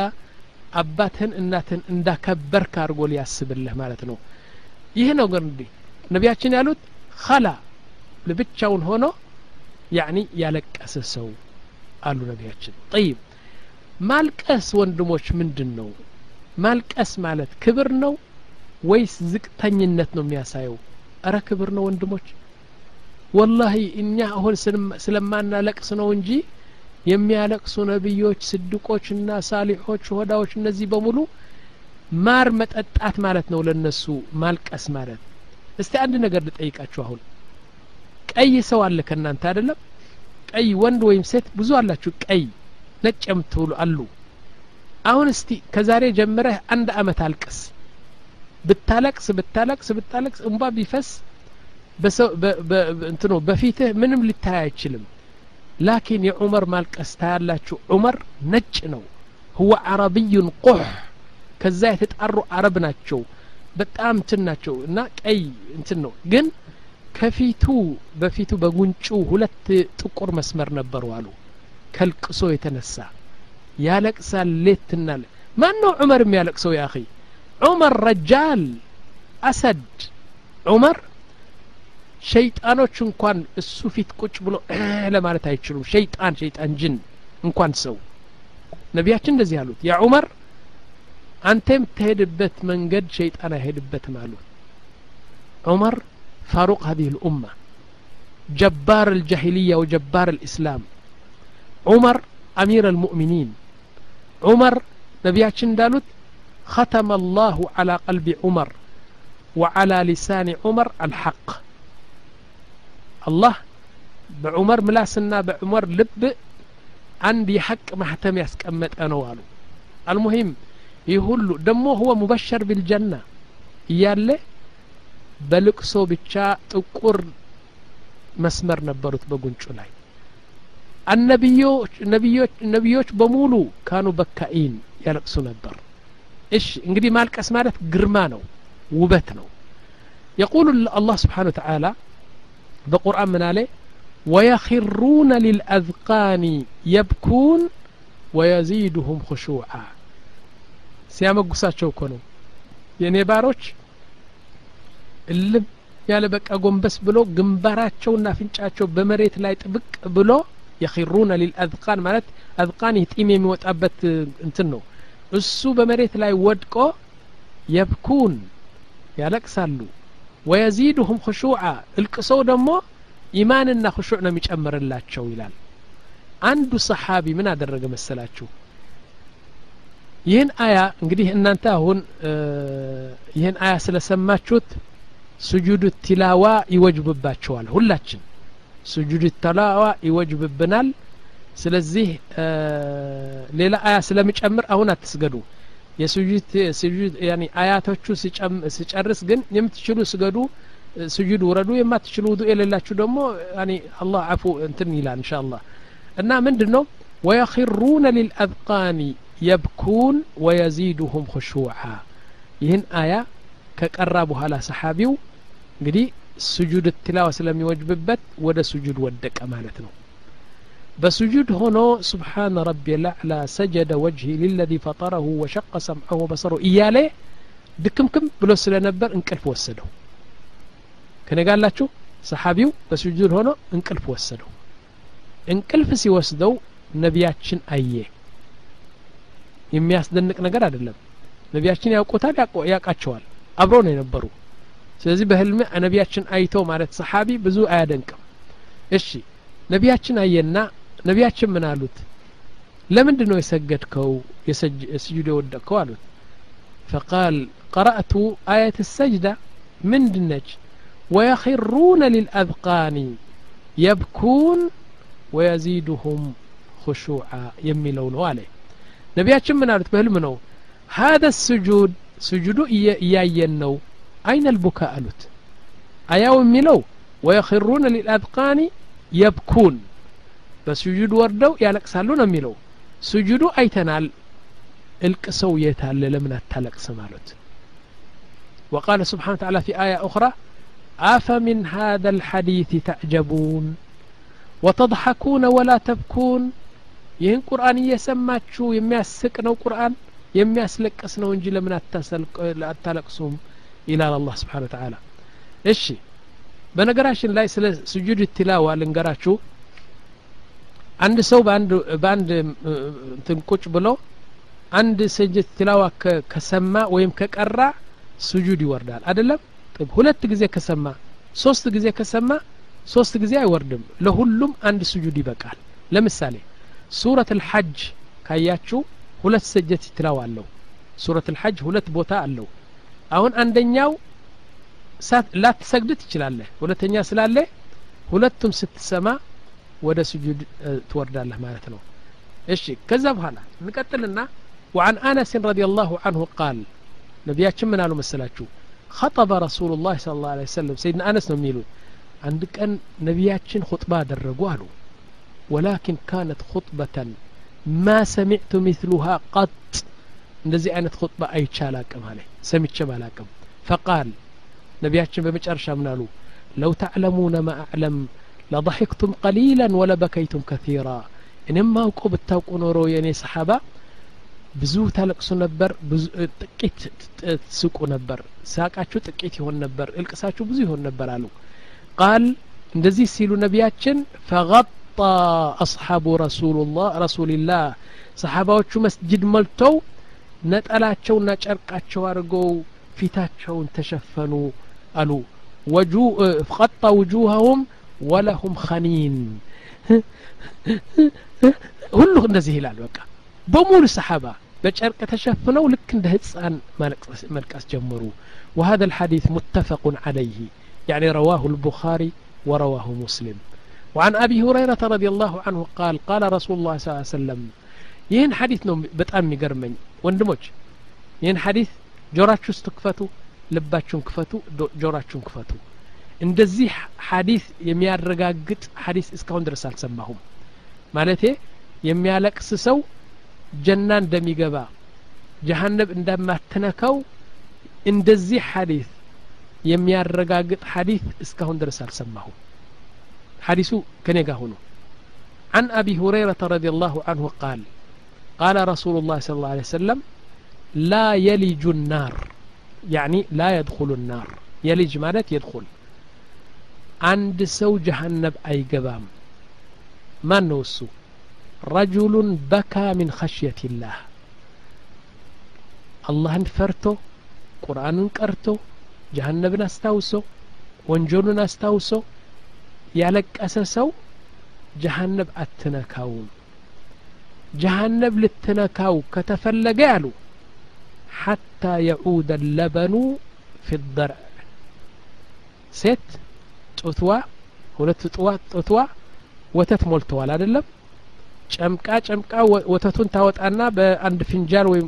አባትህን እናትህን እንዳከበርክ አድርጎ ሊያስብልህ ማለት ነው። ይህ ነው ግን እንዲህ ነቢያችን ያሉት ኸላ ለብቻውን ሆኖ ያኒ ያለቀሰ ሰው አሉ ነቢያችን። ጠይብ ማልቀስ ወንድሞች ምንድን ነው ማልቀስ ማለት ክብር ነው ወይስ ዝቅተኝነት ነው የሚያሳየው? እረ ክብር ነው ወንድሞች። ወላሂ እኛ አሁን ስለማናለቅስ ነው እንጂ የሚያለቅሱ ነቢዮች ስድቆችና ሳሊሖች ሆዳዎች እነዚህ በሙሉ ማር መጠጣት ማለት ነው ለነሱ ማልቀስ ማለት። እስቲ አንድ ነገር ልጠይቃችሁ አሁን። ቀይ ሰው አለ ከእናንተ አይደለም? ቀይ ወንድ ወይም ሴት ብዙ አላችሁ። ቀይ ነጭ የምትውሉ አሉ። አሁን እስቲ ከዛሬ ጀምረህ አንድ አመት አልቅስ ብታለቅስ ብታለቅስ ብታለቅስ እንባ ቢፈስ እንትኖ በፊትህ ምንም ሊታይ አይችልም። ላኪን የዑመር ማልቀስ ታያላችሁ። ዑመር ነጭ ነው። ሁወ አረብዩን ቁሕ ከዛ የተጣሩ አረብ ናቸው። በጣም እንትን ናቸው እና ቀይ እንትን ነው። ግን ከፊቱ በፊቱ በጉንጩ ሁለት ጥቁር መስመር ነበሩ አሉ። ከልቅሶ የተነሳ ያለቅሳል ሌትና ማን ነው ዑመር የሚያለቅሰው ያ ዑመር ረጃል አሰድ ዑመር ሸይጣኖች እንኳን እሱ ፊት ቁጭ ብሎ ለማለት አይችሉም ሸይጣን ሸይጣን ጅን እንኳን ሰው ነቢያችን እንደዚህ አሉት ያ ዑመር አንተ የምትሄድበት መንገድ ሸይጣን አይሄድበትም አሉት ዑመር فاروق هذه الأمة جبار الجاهلية وجبار الإسلام عمر أمير المؤمنين عمر نبياتشن دالوت ختم الله على قلب عمر وعلى لسان عمر الحق الله بعمر ملاسنا بعمر لب عندي حق محتم يسكمت أنا والو المهم يهولو دمو هو مبشر بالجنة يالله በልቅሶ ብቻ ጥቁር መስመር ነበሩት በጉንጩ ላይ ነቢዮች በሙሉ ካኑ በካኢን ያለቅሱ ነበር እሺ እንግዲህ ማልቀስ ማለት ግርማ ነው ውበት ነው يقول الله سبحانه وتعالى بقرآن من عليه ويخرون للأذقان يبكون ويزيدهم خشوعا ሲያመጉሳቸው እኮ ነው የእኔ ባሮች እልም ያለ በቃ ጎንበስ ብሎ ግንባራቸውና አፍንጫቸው በመሬት ላይ ጥብቅ ብሎ የኺሩነ ሊልአዝቃን ማለት አዝቃን ይህ ጢም የሚወጣበት እንትን ነው እሱ በመሬት ላይ ወድቆ የብኩን ያለቅሳሉ። ወየዚድሁም ክሹዓ እልቅሰው ደግሞ ኢማንና ክሹዕ ነው የሚጨምርላቸው ይላል። አንዱ ሰሓቢ ምን አደረገ መሰላችሁ? ይህን አያ እንግዲህ እናንተ አሁን ይህን አያ ስለሰማችሁት ስጁድ ቲላዋ ይወጅብባቸዋል። ሁላችን ስጁድ ቲላዋ ይወጅብብናል ስለዚህ ሌላ አያ ስለሚጨምር አሁን አትስገዱ የስጁድ ስጁድ ያኒ አያቶቹ ሲጨርስ ግን የምትችሉ ስገዱ ስጁድ ውረዱ የማትችሉ ውዱ የሌላችሁ ደግሞ ያኒ አላህ አፉ እንትን ይላል እንሻ አላህ እና ምንድን ነው ወየኺሩነ ሊልአዝቃኒ የብኩን ወየዚዱሁም ክሹዓ ይህን አያ ከቀራ በኋላ ሰሓቢው እንግዲህ ስጁድ ትላዋ ስለሚወጅብበት ወደ ስጁድ ወደቀ ማለት ነው በስጁድ ሆኖ ስብሓነ ረቢ ልዕላ ሰጀደ ወጅሂ ሊለዚ ፈጠረሁ ወሸቀ ሰምዐሁ ወበሰሩ እያለ ድክምክም ብሎ ስለነበር እንቅልፍ ወሰደው ከነጋላችሁ ሰሓቢው በስጁድ ሆኖ እንቅልፍ ወሰደው እንቅልፍ ሲወስደው ነቢያችን አየ የሚያስደንቅ ነገር አይደለም ነቢያችን ያውቁታል ያውቃቸዋል አብረው ነው የነበሩ ስለዚህ በህልም ነቢያችን አይተው ማለት ሰሓቢ ብዙ አያደንቅም እሺ ነቢያችን አየና ነቢያችን ምን አሉት ለምንድን ነው የሰገድከው ስጁድ የወደቅከው አሉት فقال قرأت آية السجدة من دنج ويخرون للأذقان يبكون ويزيدهم خشوعا يميلون عليه ነቢያችን ምን አሉት በህልም ነው ሀደ ስጁድ ስጁዱ እያየን ነው አይነ ልቡካ አሉት አያው የሚለው ወየኽሩነ ሊልአድቃኒ የብኩን በስጁድ ወርደው ያለቅሳሉ ነው የሚለው ስጁዱ አይተናል እልቅሰው የታለ ለምን አታለቅስም አሉት وقال سبحانه وتعالى في آية أخرى أفمن هذا الحديث تعجبون وتضحكون ولا تبكون ይህን ቁርአን እየሰማችሁ የሚያስቅ ነው ቁርአን የሚያስለቅስ ነው እንጂ ለምን አታለቅሱም ይላል አላህ ስብሓን ወተዓላ እሺ በነገራችን ላይ ስለ ስጁድ ትላዋ ልንገራችሁ አንድ ሰው በአንድ እንትን ቁጭ ብሎ አንድ ስጅድ ትላዋ ከሰማ ወይም ከቀራ ስጁድ ይወርዳል። አይደለም? ሁለት ጊዜ ከሰማ ሶስት ጊዜ ከሰማ ሶስት ጊዜ አይወርድም። ለሁሉም አንድ ስጁድ ይበቃል። ለምሳሌ ሱረት ልሐጅ ካያችሁ ሁለት ስጀት ትላዋ አለው። ሱረት ልሐጅ ሁለት ቦታ አለው። አሁን አንደኛው ላትሰግድ ትችላለህ። ሁለተኛ ስላለ ሁለቱም ስትሰማ ወደ ስጁድ ትወርዳለህ ማለት ነው እሺ ከዛ በኋላ እንቀጥልና وعن أنس رضي الله عنه قال ነቢያችን ምን አሉ መሰላችሁ خطب رسول الله صلى الله عليه وسلم سيدنا أنس ነው የሚሉት አንድ ቀን ነቢያችን خطبة አደረጉ አሉ ولكن كانت خطبة ما سمعت مثلها قط እንደዚህ አይነት خطبة አይቼ አላቅም አለ ሰምቼም አላቅም فقال ነቢያችን በመጨረሻ ምን አሉ لو تعلمون ما أعلم ለضحክቱም ቀሊላን ወለበከይቱም ከثራ እኔማውቀው ብታውቁ ኖሮ የእኔ ሰሓባ ብዙ ታለቅሱ ነበር ጥቂት ትስቁ ነበር ሳቃችሁ ጥቂት ይሆን ነበር እልቅሳችሁ ብዙ ይሆን ነበር አሉ ቃል እንደዚህ ሲሉ ነቢያችን ፈغጣ አصሓቡ ረሱልላህ ሰሓባዎቹ መስጅድ መልተው ነጠላቸውና ጨርቃቸው አድርገው ፊታቸውን ተሸፈኑ አሉ غطى وجوههم ወለሁም ኸኒን ሁሉ እንደዚህ ይላል በቃ በሙሉ ሰሓባ በጨርቅ ተሸፍነው ልክ እንደ ህፃን መልቀስ ጀመሩ وهذا الحديث متفق عليه يعني رواه البخاري ورواه مسلم وعن أبي هريرة رضي الله عنه قال قال رسول الله صلى الله عليه وسلم ይህን ሐዲት ነው በጣም የሚገርመኝ ወንድሞች ይህን ሐዲት ጆራችሁ ውስጥ ክፈቱ ልባችሁን ክፈቱ ጆራችሁን ክፈቱ እንደዚህ ሐዲስ የሚያረጋግጥ ሐዲስ እስካሁን ድረስ አልሰማሁም ማለቴ የሚያለቅስ ሰው ጀና እንደሚገባ ጀሀነብ እንደማትነካው እንደዚህ ሐዲስ የሚያረጋግጥ ሐዲስ እስካሁን ድረስ አልሰማሁም ሐዲሱ ከኔ ጋር ሆኖ عن أبي هريرة رضي الله عنه قال قال رسول الله صلى الله عليه وسلم لا يلج النار يعني لا يدخل النار يلج مالت يدخل عند سو جهنم أي قبام ما نوسو رجل بكى من خشية الله الله فرتو قرآن قرتو جهنم استوسو ወንጀሉን አስታውሶ ያለቀሰ ሰው ጀሀነብ አትነካውም ጀሀነብ ልትነካው ከተፈለገ ያሉ ሐታ የዑደ ለበኑ ፊ ደርዕ ሴት ጡትዋ ሁለት ጡትዋ ወተት ሞልተዋል አይደለም? ጨምቃ ጨምቃ ወተቱን ታወጣና በአንድ ፍንጃል ወይም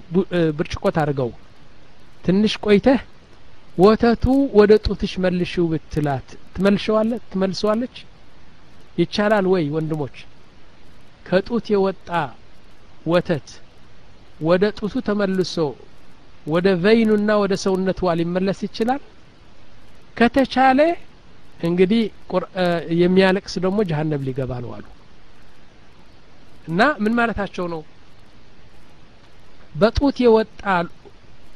ብርጭቆ ታድርገው ትንሽ ቆይተህ ወተቱ ወደ ጡትሽ መልሽው ብትላት ትመልሸዋለ ትመልሰዋለች? ይቻላል ወይ ወንድሞች? ከጡት የወጣ ወተት ወደ ጡቱ ተመልሶ ወደ ቨይኑና ወደ ሰውነቷ ሊመለስ ይችላል? ከተቻለ እንግዲህ የሚያለቅስ ደግሞ ጀሀነብ ሊገባ ነው አሉ። እና ምን ማለታቸው ነው? በጡት የወጣ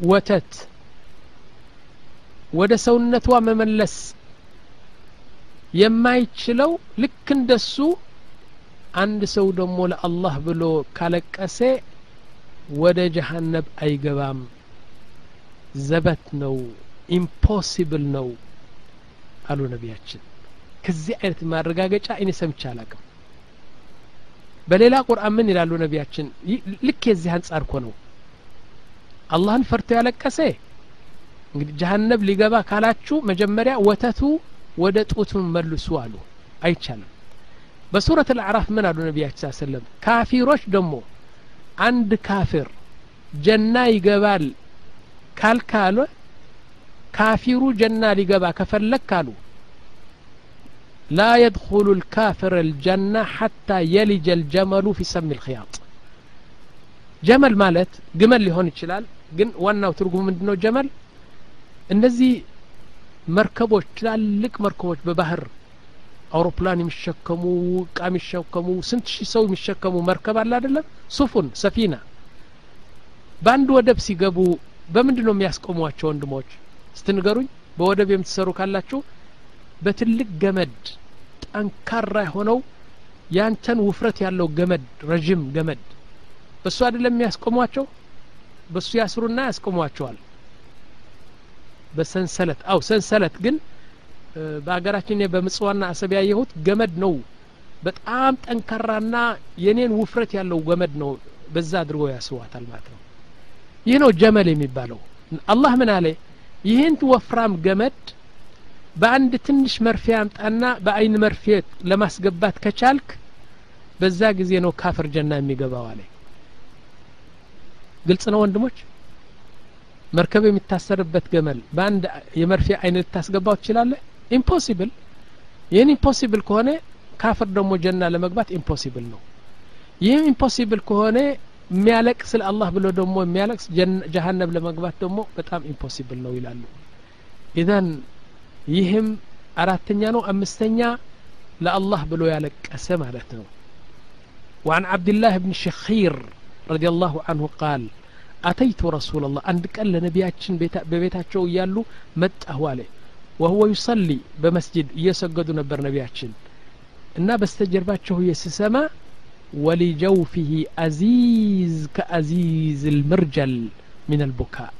ወተት ወደ ሰውነቷ መመለስ የማይችለው ልክ እንደሱ አንድ ሰው ደግሞ ለአላህ ብሎ ካለቀሰ ወደ ጀሀነብ አይገባም። ዘበት ነው። ኢምፖሲብል ነው አሉ ነቢያችን። ከዚህ አይነት ማረጋገጫ እኔ ሰምቼ አላቅም በሌላ ቁርአን ምን ይላሉ ነቢያችን? ልክ የዚህ አንጻር እኮ ነው። አላህን ፈርቶ ያለቀሰ እንግዲህ ጀሀነብ ሊገባ ካላችሁ መጀመሪያ ወተቱ ወደ ጡቱን መልሱ አሉ። አይቻልም። በሱረት አልአዕራፍ ምን አሉ ነቢያችን ሰለም ካፊሮች ደግሞ አንድ ካፊር ጀና ይገባል ካልካለ ካፊሩ ጀና ሊገባ ከፈለግ ካሉ ላ የድኹሉ ልካፊር ልጀና ሐታ የሊጀ ልጀመሉ ፊ ሰሚ ልክያጥ ጀመል ማለት ግመል ሊሆን ይችላል ግን ዋናው ትርጉሙ ምንድን ነው ጀመል እነዚህ መርከቦች ትላልቅ መርከቦች በባህር አውሮፕላን የሚሸከሙ ውቃ የሚሸከሙ ስንት ሺህ ሰው የሚሸከሙ መርከብ አለ አይደለም? ሱፉን ሰፊና። በአንድ ወደብ ሲገቡ በምንድን ነው የሚያስቆሟቸው ወንድሞች? ስትንገሩኝ በወደብ የምትሰሩ ካላችሁ በትልቅ ገመድ ጠንካራ የሆነው ያንተን ውፍረት ያለው ገመድ ረዥም ገመድ በሱ አይደለም የሚያስቆሟቸው በሱ ያስሩና ያስቆሟቸዋል። በሰንሰለት አው ሰንሰለት ግን በሀገራችን በምጽዋና አሰብ ያየሁት ገመድ ነው። በጣም ጠንካራና የኔን ውፍረት ያለው ገመድ ነው። በዛ አድርጎ ያስዋታል ማለት ነው። ይህ ነው ጀመል የሚባለው። አላህ ምን አለ ይህን ወፍራም ገመድ በአንድ ትንሽ መርፌ አምጣና በአይን መርፌ ለማስገባት ከቻልክ በዛ ጊዜ ነው ካፍር ጀና የሚገባው አለ ግልጽ ነው ወንድሞች? መርከብ የሚታሰርበት ገመል በአንድ የመርፌ አይን ልታስገባው ትችላለህ? ኢምፖሲብል። ይህን ኢምፖሲብል ከሆነ ካፍር ደግሞ ጀና ለመግባት ኢምፖሲብል ነው። ይህም ኢምፖሲብል ከሆነ የሚያለቅስ ለአላህ ብሎ ደግሞ የሚያለቅስ ጀሀነም ለመግባት ደግሞ በጣም ኢምፖሲብል ነው ይላሉ ኢዘን ይህም አራተኛ ነው አምስተኛ ለአላህ ብሎ ያለቀሰ ማለት ነው وعن عبد الله بن شخير رضي الله عنه قال أتيت رسول الله عند قال لنبياتشن ببيتاتشو يالو متأه عليه وهو يصلي بمسجد يسجد نبر نبياتشن እና በስተጀርባቸው የስሰማ ولجوفه أزيز كأزيز المرجل من البكاء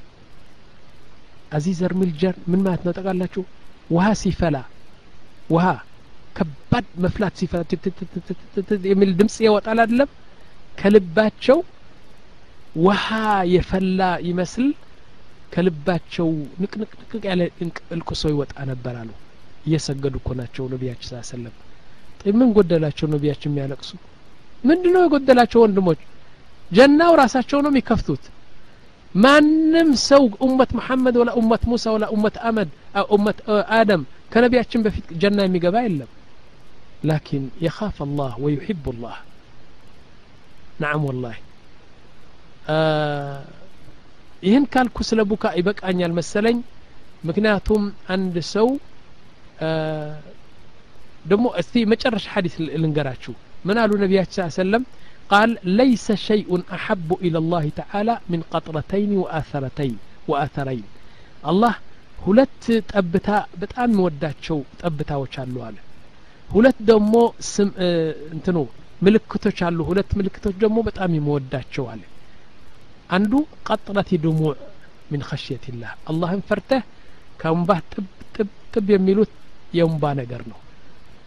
أزيز المرجل من ما تنطقالاتشو ውሃ ሲፈላ ውሃ ከባድ መፍላት ሲፈላ የሚል ድምጽ ይወጣል አይደለም ከልባቸው ውሃ የፈላ ይመስል ከልባቸው ንቅንቅንቅ ያለ እልቅሶ ይወጣ ነበር አሉ እየሰገዱ እኮ ናቸው ነቢያችን ስ ሰለም ምን ጎደላቸው ነቢያችን የሚያለቅሱ ምንድ ነው የጎደላቸው ወንድሞች ጀናው ራሳቸው ነው የሚከፍቱት ማንም ሰው ኡመት መሐመድ ወላ ኡመት ሙሳ ወላ ኡመት አመድ ኡመት አደም ከነቢያችን በፊት ጀና የሚገባ የለም ላኪን የኻፍ አላህ ወዩሕቡ ላህ ነዓም ወላሂ ይህን ካልኩ ስለ ቡካ ይበቃኛል መሰለኝ ምክንያቱም አንድ ሰው ደግሞ እስቲ መጨረሻ ሐዲስ ልንገራችሁ ምን አሉ ነቢያችን ስ ሰለም قال ليس شيء أحب إلى الله تعالى من قطرتين وآثرتين وآثرين الله ሁለት ጠብታ በጣም የሚወዳቸው ጠብታዎች አሉ አለ ሁለት ደግሞ ስም እንትኑ ምልክቶች አሉ ሁለት ምልክቶች ደግሞ በጣም የሚወዳቸው አለ አንዱ ቀጥረት ድሙዕ ምን ኸሽየትላህ አላህን ፈርተህ ከእንባህ ጥብ ጥብ ጥብ የሚሉት የእንባ ነገር ነው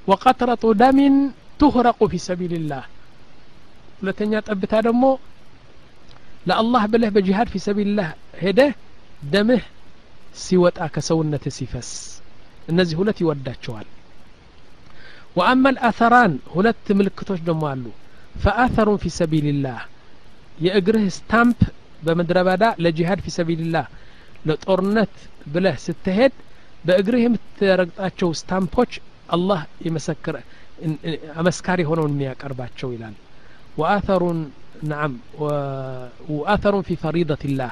ወቀጥረጡ ደሚን ትሁረቁ ፊ ሰቢልላህ ሁለተኛ ጠብታ ደግሞ ለአላህ ብለህ በጂሃድ ፊ ሰቢልላህ ሄደህ ደምህ ሲወጣ ከሰውነትህ ሲፈስ እነዚህ ሁለት ይወዳቸዋል ወአማ ልአተራን ሁለት ምልክቶች ደግሞ አሉ ፈአተሩን ፊ ሰቢልላህ የእግርህ ስታምፕ በምድረ በዳ ለጂሃድ ፊ ሰቢልላህ ለጦርነት ብለህ ስትሄድ በእግርህ የምትረግጣቸው ስታምፖች አላህ የመሰክረ أمسكاري هنا من ميك أربعة شويلان وآثر نعم وآثر في فريضة الله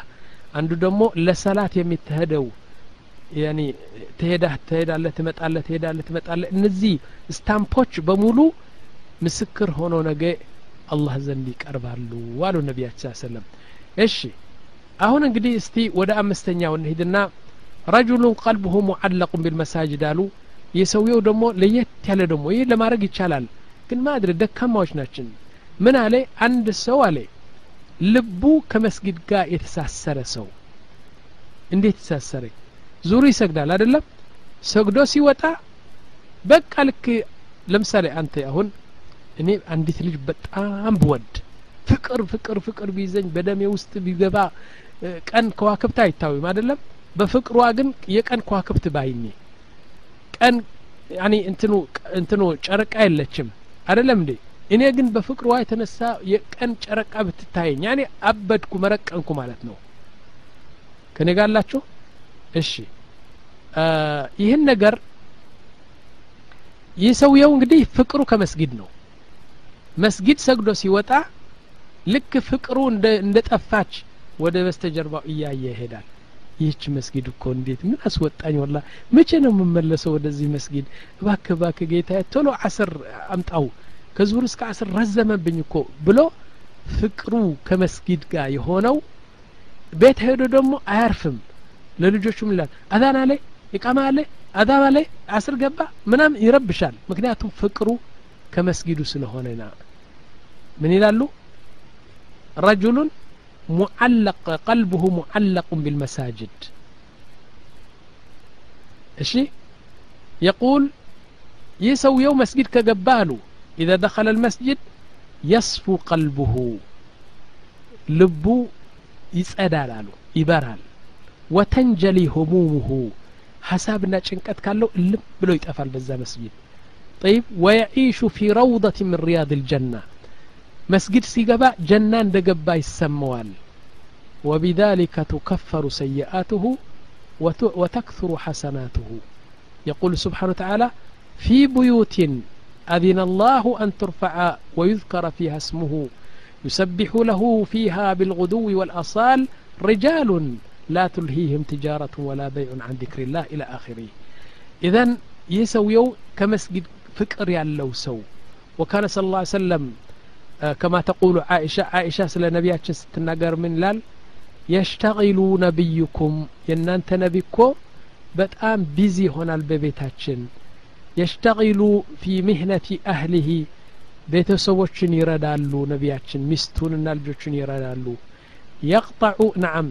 عند دمو لسالة يمتهدو يعني تهدا تهدا لا تمت على تهدا لا تمت على نزي استامبوش بمولو مسكر هونو نجي الله زنديك أربع لو والو النبي صلى الله عليه وسلم إيش أهون قدي استي ودا أمستنيا ونهدنا رجل قلبه معلق بالمساجد قالوا የሰውየው ደግሞ ለየት ያለ ደግሞ ይህ ለማድረግ ይቻላል። ግን ማድረ ደካማዎች ናችን? ምን አለ? አንድ ሰው አለ ልቡ ከመስጊድ ጋር የተሳሰረ ሰው። እንዴት ተሳሰረ? ዙሩ ይሰግዳል አይደለም? ሰግዶ ሲወጣ በቃ ልክ ለምሳሌ አንተ አሁን እኔ አንዲት ልጅ በጣም ብወድ ፍቅር ፍቅር ፍቅር ቢይዘኝ በደሜ ውስጥ ቢገባ ቀን ከዋክብት አይታዊም አይደለም? በፍቅሯ ግን የቀን ከዋክብት ባይኔ ቀን ያኒ እንትኑ እንትኑ ጨረቃ የለችም። አይደለም እንዴ? እኔ ግን በፍቅሯ የተነሳ የቀን ጨረቃ ብትታየኝ ያኔ አበድኩ መረቀንኩ ማለት ነው። ከኔ ጋላችሁ እሺ። ይህን ነገር ይህ ሰውየው እንግዲህ ፍቅሩ ከመስጊድ ነው። መስጊድ ሰግዶ ሲወጣ ልክ ፍቅሩ እንደ ጠፋች ወደ በስተጀርባው እያየ ይሄዳል ይህች መስጊድ እኮ እንዴት? ምን አስወጣኝ ወላ? መቼ ነው የምመለሰው ወደዚህ መስጊድ? እባክ እባክ ጌታ ቶሎ አስር አምጣው። ከዙሁር እስከ አስር ረዘመብኝ እኮ ብሎ ፍቅሩ ከመስጊድ ጋር የሆነው ቤት ሄዶ ደግሞ አያርፍም። ለልጆቹም ይላል አዛን አለ ኢቃማ አለ አዛን አለ አስር ገባ? ምናም ይረብሻል። ምክንያቱም ፍቅሩ ከመስጊዱ ስለሆነ ና ምን ይላሉ? ረጁሉን معلق قلبه معلق بالمساجد. اشي يقول يسوي يوم مسجد كقباله إذا دخل المسجد يصفو قلبه. لبو يسأدال يبرال وتنجلي همومه. حسابنا قال له لب بلو يتأفل بزا مسجد طيب ويعيش في روضة من رياض الجنة. መስጊድ ሲገባ ጀና እንደ ገባ ይሰማዋል وبذلك تكفر سيئاته وتكثر حسناته يقول سبحانه وتعالى في بيوت أذن الله أن ترفع ويذكر فيها اسمه يسبح له فيها بالغدو والأصال رجال لا تلهيهم تجارة ولا بيع عن ذكر الله إلى آخره إذا يسويو كمسجد فكر يالو سو وكان صلى الله عليه وسلم كما تقول عائشة عائشة سلا نبياتشن ستناقر من لال يشتغل نبيكم ينانت نبيكو በጣም ቢዚ ይሆናል በቤታችን የሽተቂሉ ፊ ምህነቲ አህሊሂ ቤተሰቦችን ይረዳሉ ነቢያችን ሚስቱንና ልጆችን ይረዳሉ የቅጠዑ ነዓም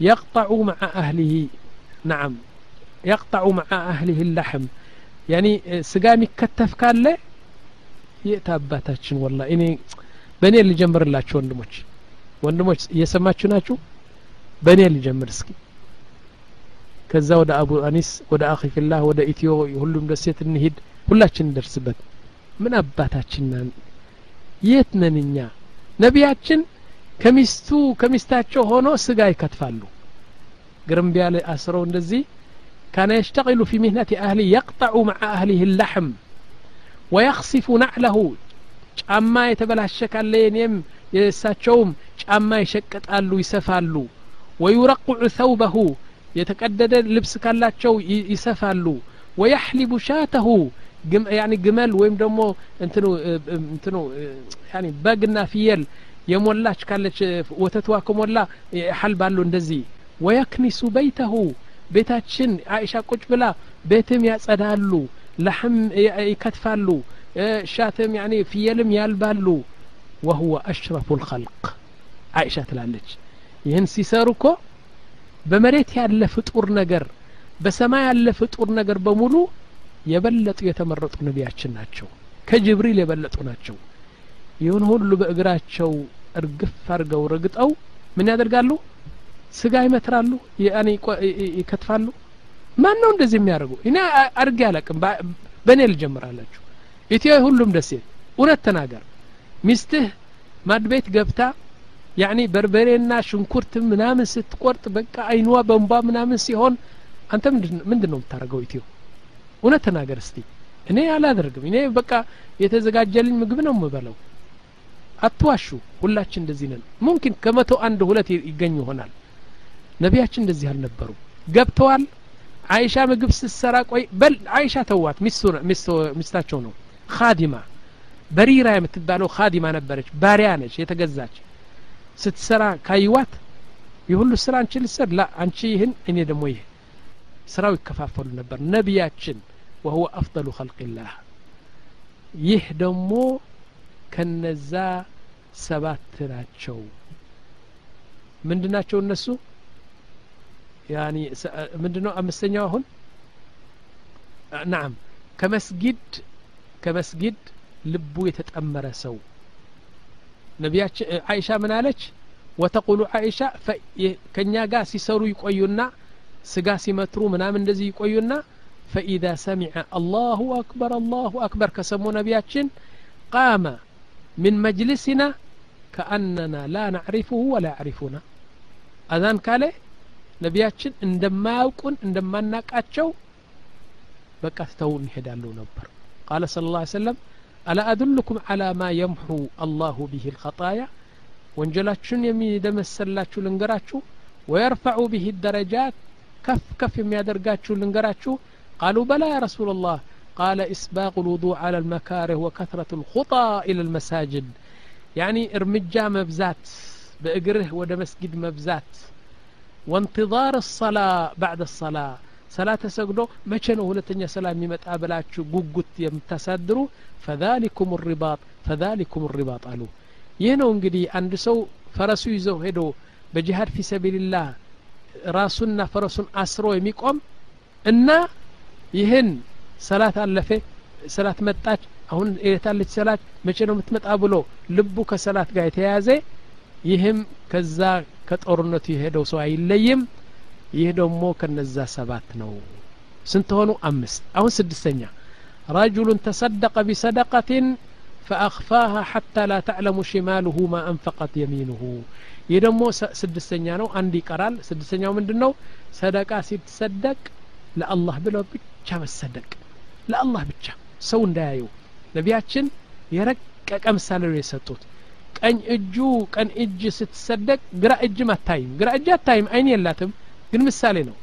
የቅጠዑ መዓ አህሊሂ ነዓም የቅጠዑ መዓ አህሊህ ላሕም ያኒ ስጋ የሚከተፍ ካለ የት አባታችን ወላ እኔ በእኔ ልጀምርላችሁ ወንድሞች ወንድሞች እየሰማችሁ ናችሁ በእኔ ልጀምር እስኪ ከዛ ወደ አቡ አኒስ ወደ አኺ ፊላህ ወደ ኢትዮ ሁሉም ደሴት እንሂድ ሁላችን እንደርስበት ምን አባታችን ነን የት ነን እኛ ነቢያችን ከሚስቱ ከሚስታቸው ሆኖ ስጋ ይከትፋሉ ግርምቢ ያለ አስረው እንደዚህ ካነ የሽተቂሉ ፊ ምህነት አህሊ የቅጠዑ መዓ አህሊህ ላሕም ወየክሲፉ ናዕለሁ ጫማ የተበላሸ ካለ የኔም የእሳቸውም ጫማ ይሸቅጣሉ ይሰፋሉ። ወዩረቁዑ ሰውበሁ የተቀደደ ልብስ ካላቸው ይሰፋሉ። ወየሕሊቡ ሻተሁ ግመል ወይም ደግሞ እንትኑ በግና ፍየል የሞላች ካለች ወተትዋ ከሞላ ሐልባሉ እንደዚህ። ወየክኒሱ በይተሁ ቤታችን አይሻ ቁጭ ብላ ቤትም ያጸዳሉ ለሕም ይከትፋሉ ሻትም ያኒ ፍየልም ያልባሉ። ወሁወ አሽረፉ ልኸልቅ። አይሻ ትላለች። ይህን ሲሰሩ እኮ በመሬት ያለ ፍጡር ነገር በሰማይ ያለ ፍጡር ነገር በሙሉ የበለጡ የተመረጡ ነቢያችን ናቸው። ከጅብሪል የበለጡ ናቸው። ይሁን ሁሉ በእግራቸው እርግፍ አድርገው ረግጠው ምን ያደርጋሉ? ስጋ ይመትራሉ ያኔ ይከትፋሉ። ማን ነው እንደዚህ የሚያደርጉ እኔ አድርጌ አላቅም በእኔ ልጀምራላችሁ ኢትዮ ሁሉም ደሴት እውነት ተናገር። ሚስትህ ማድቤት ገብታ ያኒ በርበሬና ሽንኩርት ምናምን ስትቆርጥ በቃ አይንዋ በንቧ ምናምን ሲሆን አንተ ምንድን ነው የምታደርገው ኢትዮ? እውነት ተናገር እስቲ። እኔ አላደርግም። እኔ በቃ የተዘጋጀልኝ ምግብ ነው የምበለው አትዋሹ። ሁላችን እንደዚህ ነን። ሙምኪን ከመቶ አንድ ሁለት ይገኝ ይሆናል። ነቢያችን እንደዚህ አልነበሩ ገብተዋል። አይሻ ምግብ ስትሰራ ቆይ በል አይሻ ተዋት። ሚስታቸው ነው خادمة. بريرة يمتبالو خادمة نبرج باريانج يتقزاج ست سرا كايوات يقول له سرا انشي لسر لا انشي هن اني دمويه. سرا ويكفاف نبر نبيات وهو أفضل خلق الله. يهدمو كنزا سباتنا تشو من دنا تشو نسو يعني من دنا أمسنيا نعم كمسجد ከመስጊድ ልቡ የተጠመረ ሰው ነቢያችን አይሻ ምን አለች ወተቁሉ አይሻ ከእኛ ጋር ሲሰሩ ይቆዩና ስጋ ሲመትሩ ምናምን እንደዚህ ይቆዩና ፈኢዛ ሰሚዐ አላሁ አክበር አላሁ አክበር ከሰሙ ነቢያችን ቃመ ምን መጅልስና ከአነና ላ ናዕሪፉሁ ወላ ያዕሪፉና አዛን ካለ ነቢያችን እንደማያውቁን እንደማናቃቸው በቃ ትተውን ይሄዳሉ ነበር قال صلى الله عليه وسلم ألا أدلكم على ما يمحو الله به الخطايا؟ ونجلاتشن يمي دم السلاتشو لنقراتشو ويرفع به الدرجات كف كف ከፍ درقاتشو لنقراتشو قالوا بلى يا رسول الله قال إسباغ الوضوء على المكاره وكثرة الخطى إلى المساجد يعني ارمجا مبزات بأقره ودمسجد مبزات وانتظار الصلاة بعد الصلاة ሰላት ተሰግዶ መቼ ነው ሁለተኛ ሰላ የሚመጣ ብላችሁ ጉጉት የምታሳድሩ? ፈዛሊኩም ሪባጥ ፈዛሊኩም ሪባጥ አሉ። ይህ ነው እንግዲህ አንድ ሰው ፈረሱ ይዘው ሄዶ በጂሃድ ፊ ሰቢልላህ ራሱና ፈረሱን አስሮ የሚቆም እና ይህን ሰላት አለፈ ሰላት መጣች አሁን የታለች ሰላት? መቼ ነው የምትመጣ ብሎ ልቡ ከሰላት ጋር የተያያዘ ይህም ከዛ ከጦርነቱ የሄደው ሰው አይለይም ይህ ደግሞ ከነዛ ሰባት ነው ስንት ሆኑ አምስት አሁን ስድስተኛ ረጁሉን ተሰደቀ ቢሰደቀትን فأخفاها حتى لا تعلم شماله ما أنفقت يمينه ይህ ደግሞ ስድስተኛ ነው አንድ ይቀራል ስድስተኛው ምንድን ነው ሰደቃ ሲትሰደቅ ለአላህ ብለው ብቻ መሰደቅ ለአላህ ብቻ ሰው እንዳያየው ነቢያችን የረቀቀ ምሳሌ ነው የሰጡት ቀኝ እጁ ቀን እጅ ስትሰደቅ ግራ እጅም አታይም ግራ እጅ አታይም አይን የላትም ግን ምሳሌ ነው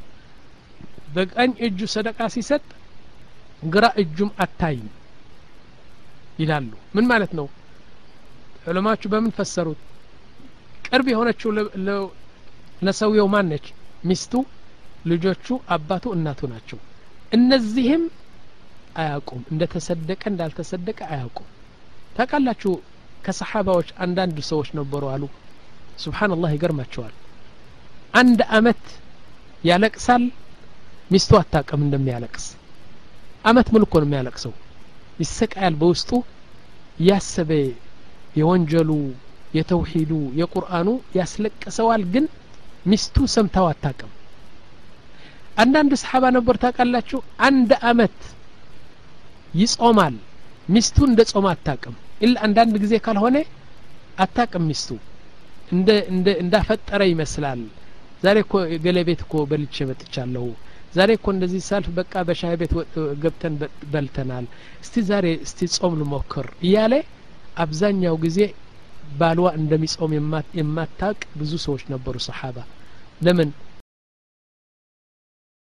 በቀኝ እጁ ሰደቃ ሲሰጥ ግራ እጁም አታይም ይላሉ ምን ማለት ነው ዑለማችሁ በምን ፈሰሩት ቅርብ የሆነችው ለሰውየው ማን ነች ሚስቱ ልጆቹ አባቱ እናቱ ናቸው እነዚህም አያውቁም እንደ ተሰደቀ እንዳልተሰደቀ አያውቁም ታውቃላችሁ ከሰሓባዎች አንዳንድ ሰዎች ነበሩ አሉ ስብሓንላህ ይገርማቸዋል አንድ አመት ያለቅሳል? ሚስቱ አታቅም እንደሚያለቅስ። አመት ሙሉ እኮ ነው የሚያለቅሰው። ይሰቃያል በውስጡ። ያሰበ የወንጀሉ የተውሂዱ የቁርአኑ ያስለቅሰዋል ግን ሚስቱ ሰምታው አታቅም አንዳንድ ሰሓባ ነበር ታውቃላችሁ? አንድ አመት ይጾማል። ሚስቱ እንደ ጾማ አታቅም ኢላ አንዳንድ ጊዜ ካልሆነ አታቅም ሚስቱ። እንዳፈጠረ ይመስላል ዛሬ እኮ ገሌ ቤት እኮ በልቼ መጥቻለሁ። ዛሬ እኮ እንደዚህ ሳልፍ በቃ በሻይ ቤት ገብተን በልተናል። እስቲ ዛሬ እስቲ ጾም ልሞክር እያለ አብዛኛው ጊዜ ባልዋ እንደሚጾም የማታቅ ብዙ ሰዎች ነበሩ ሰሓባ። ለምን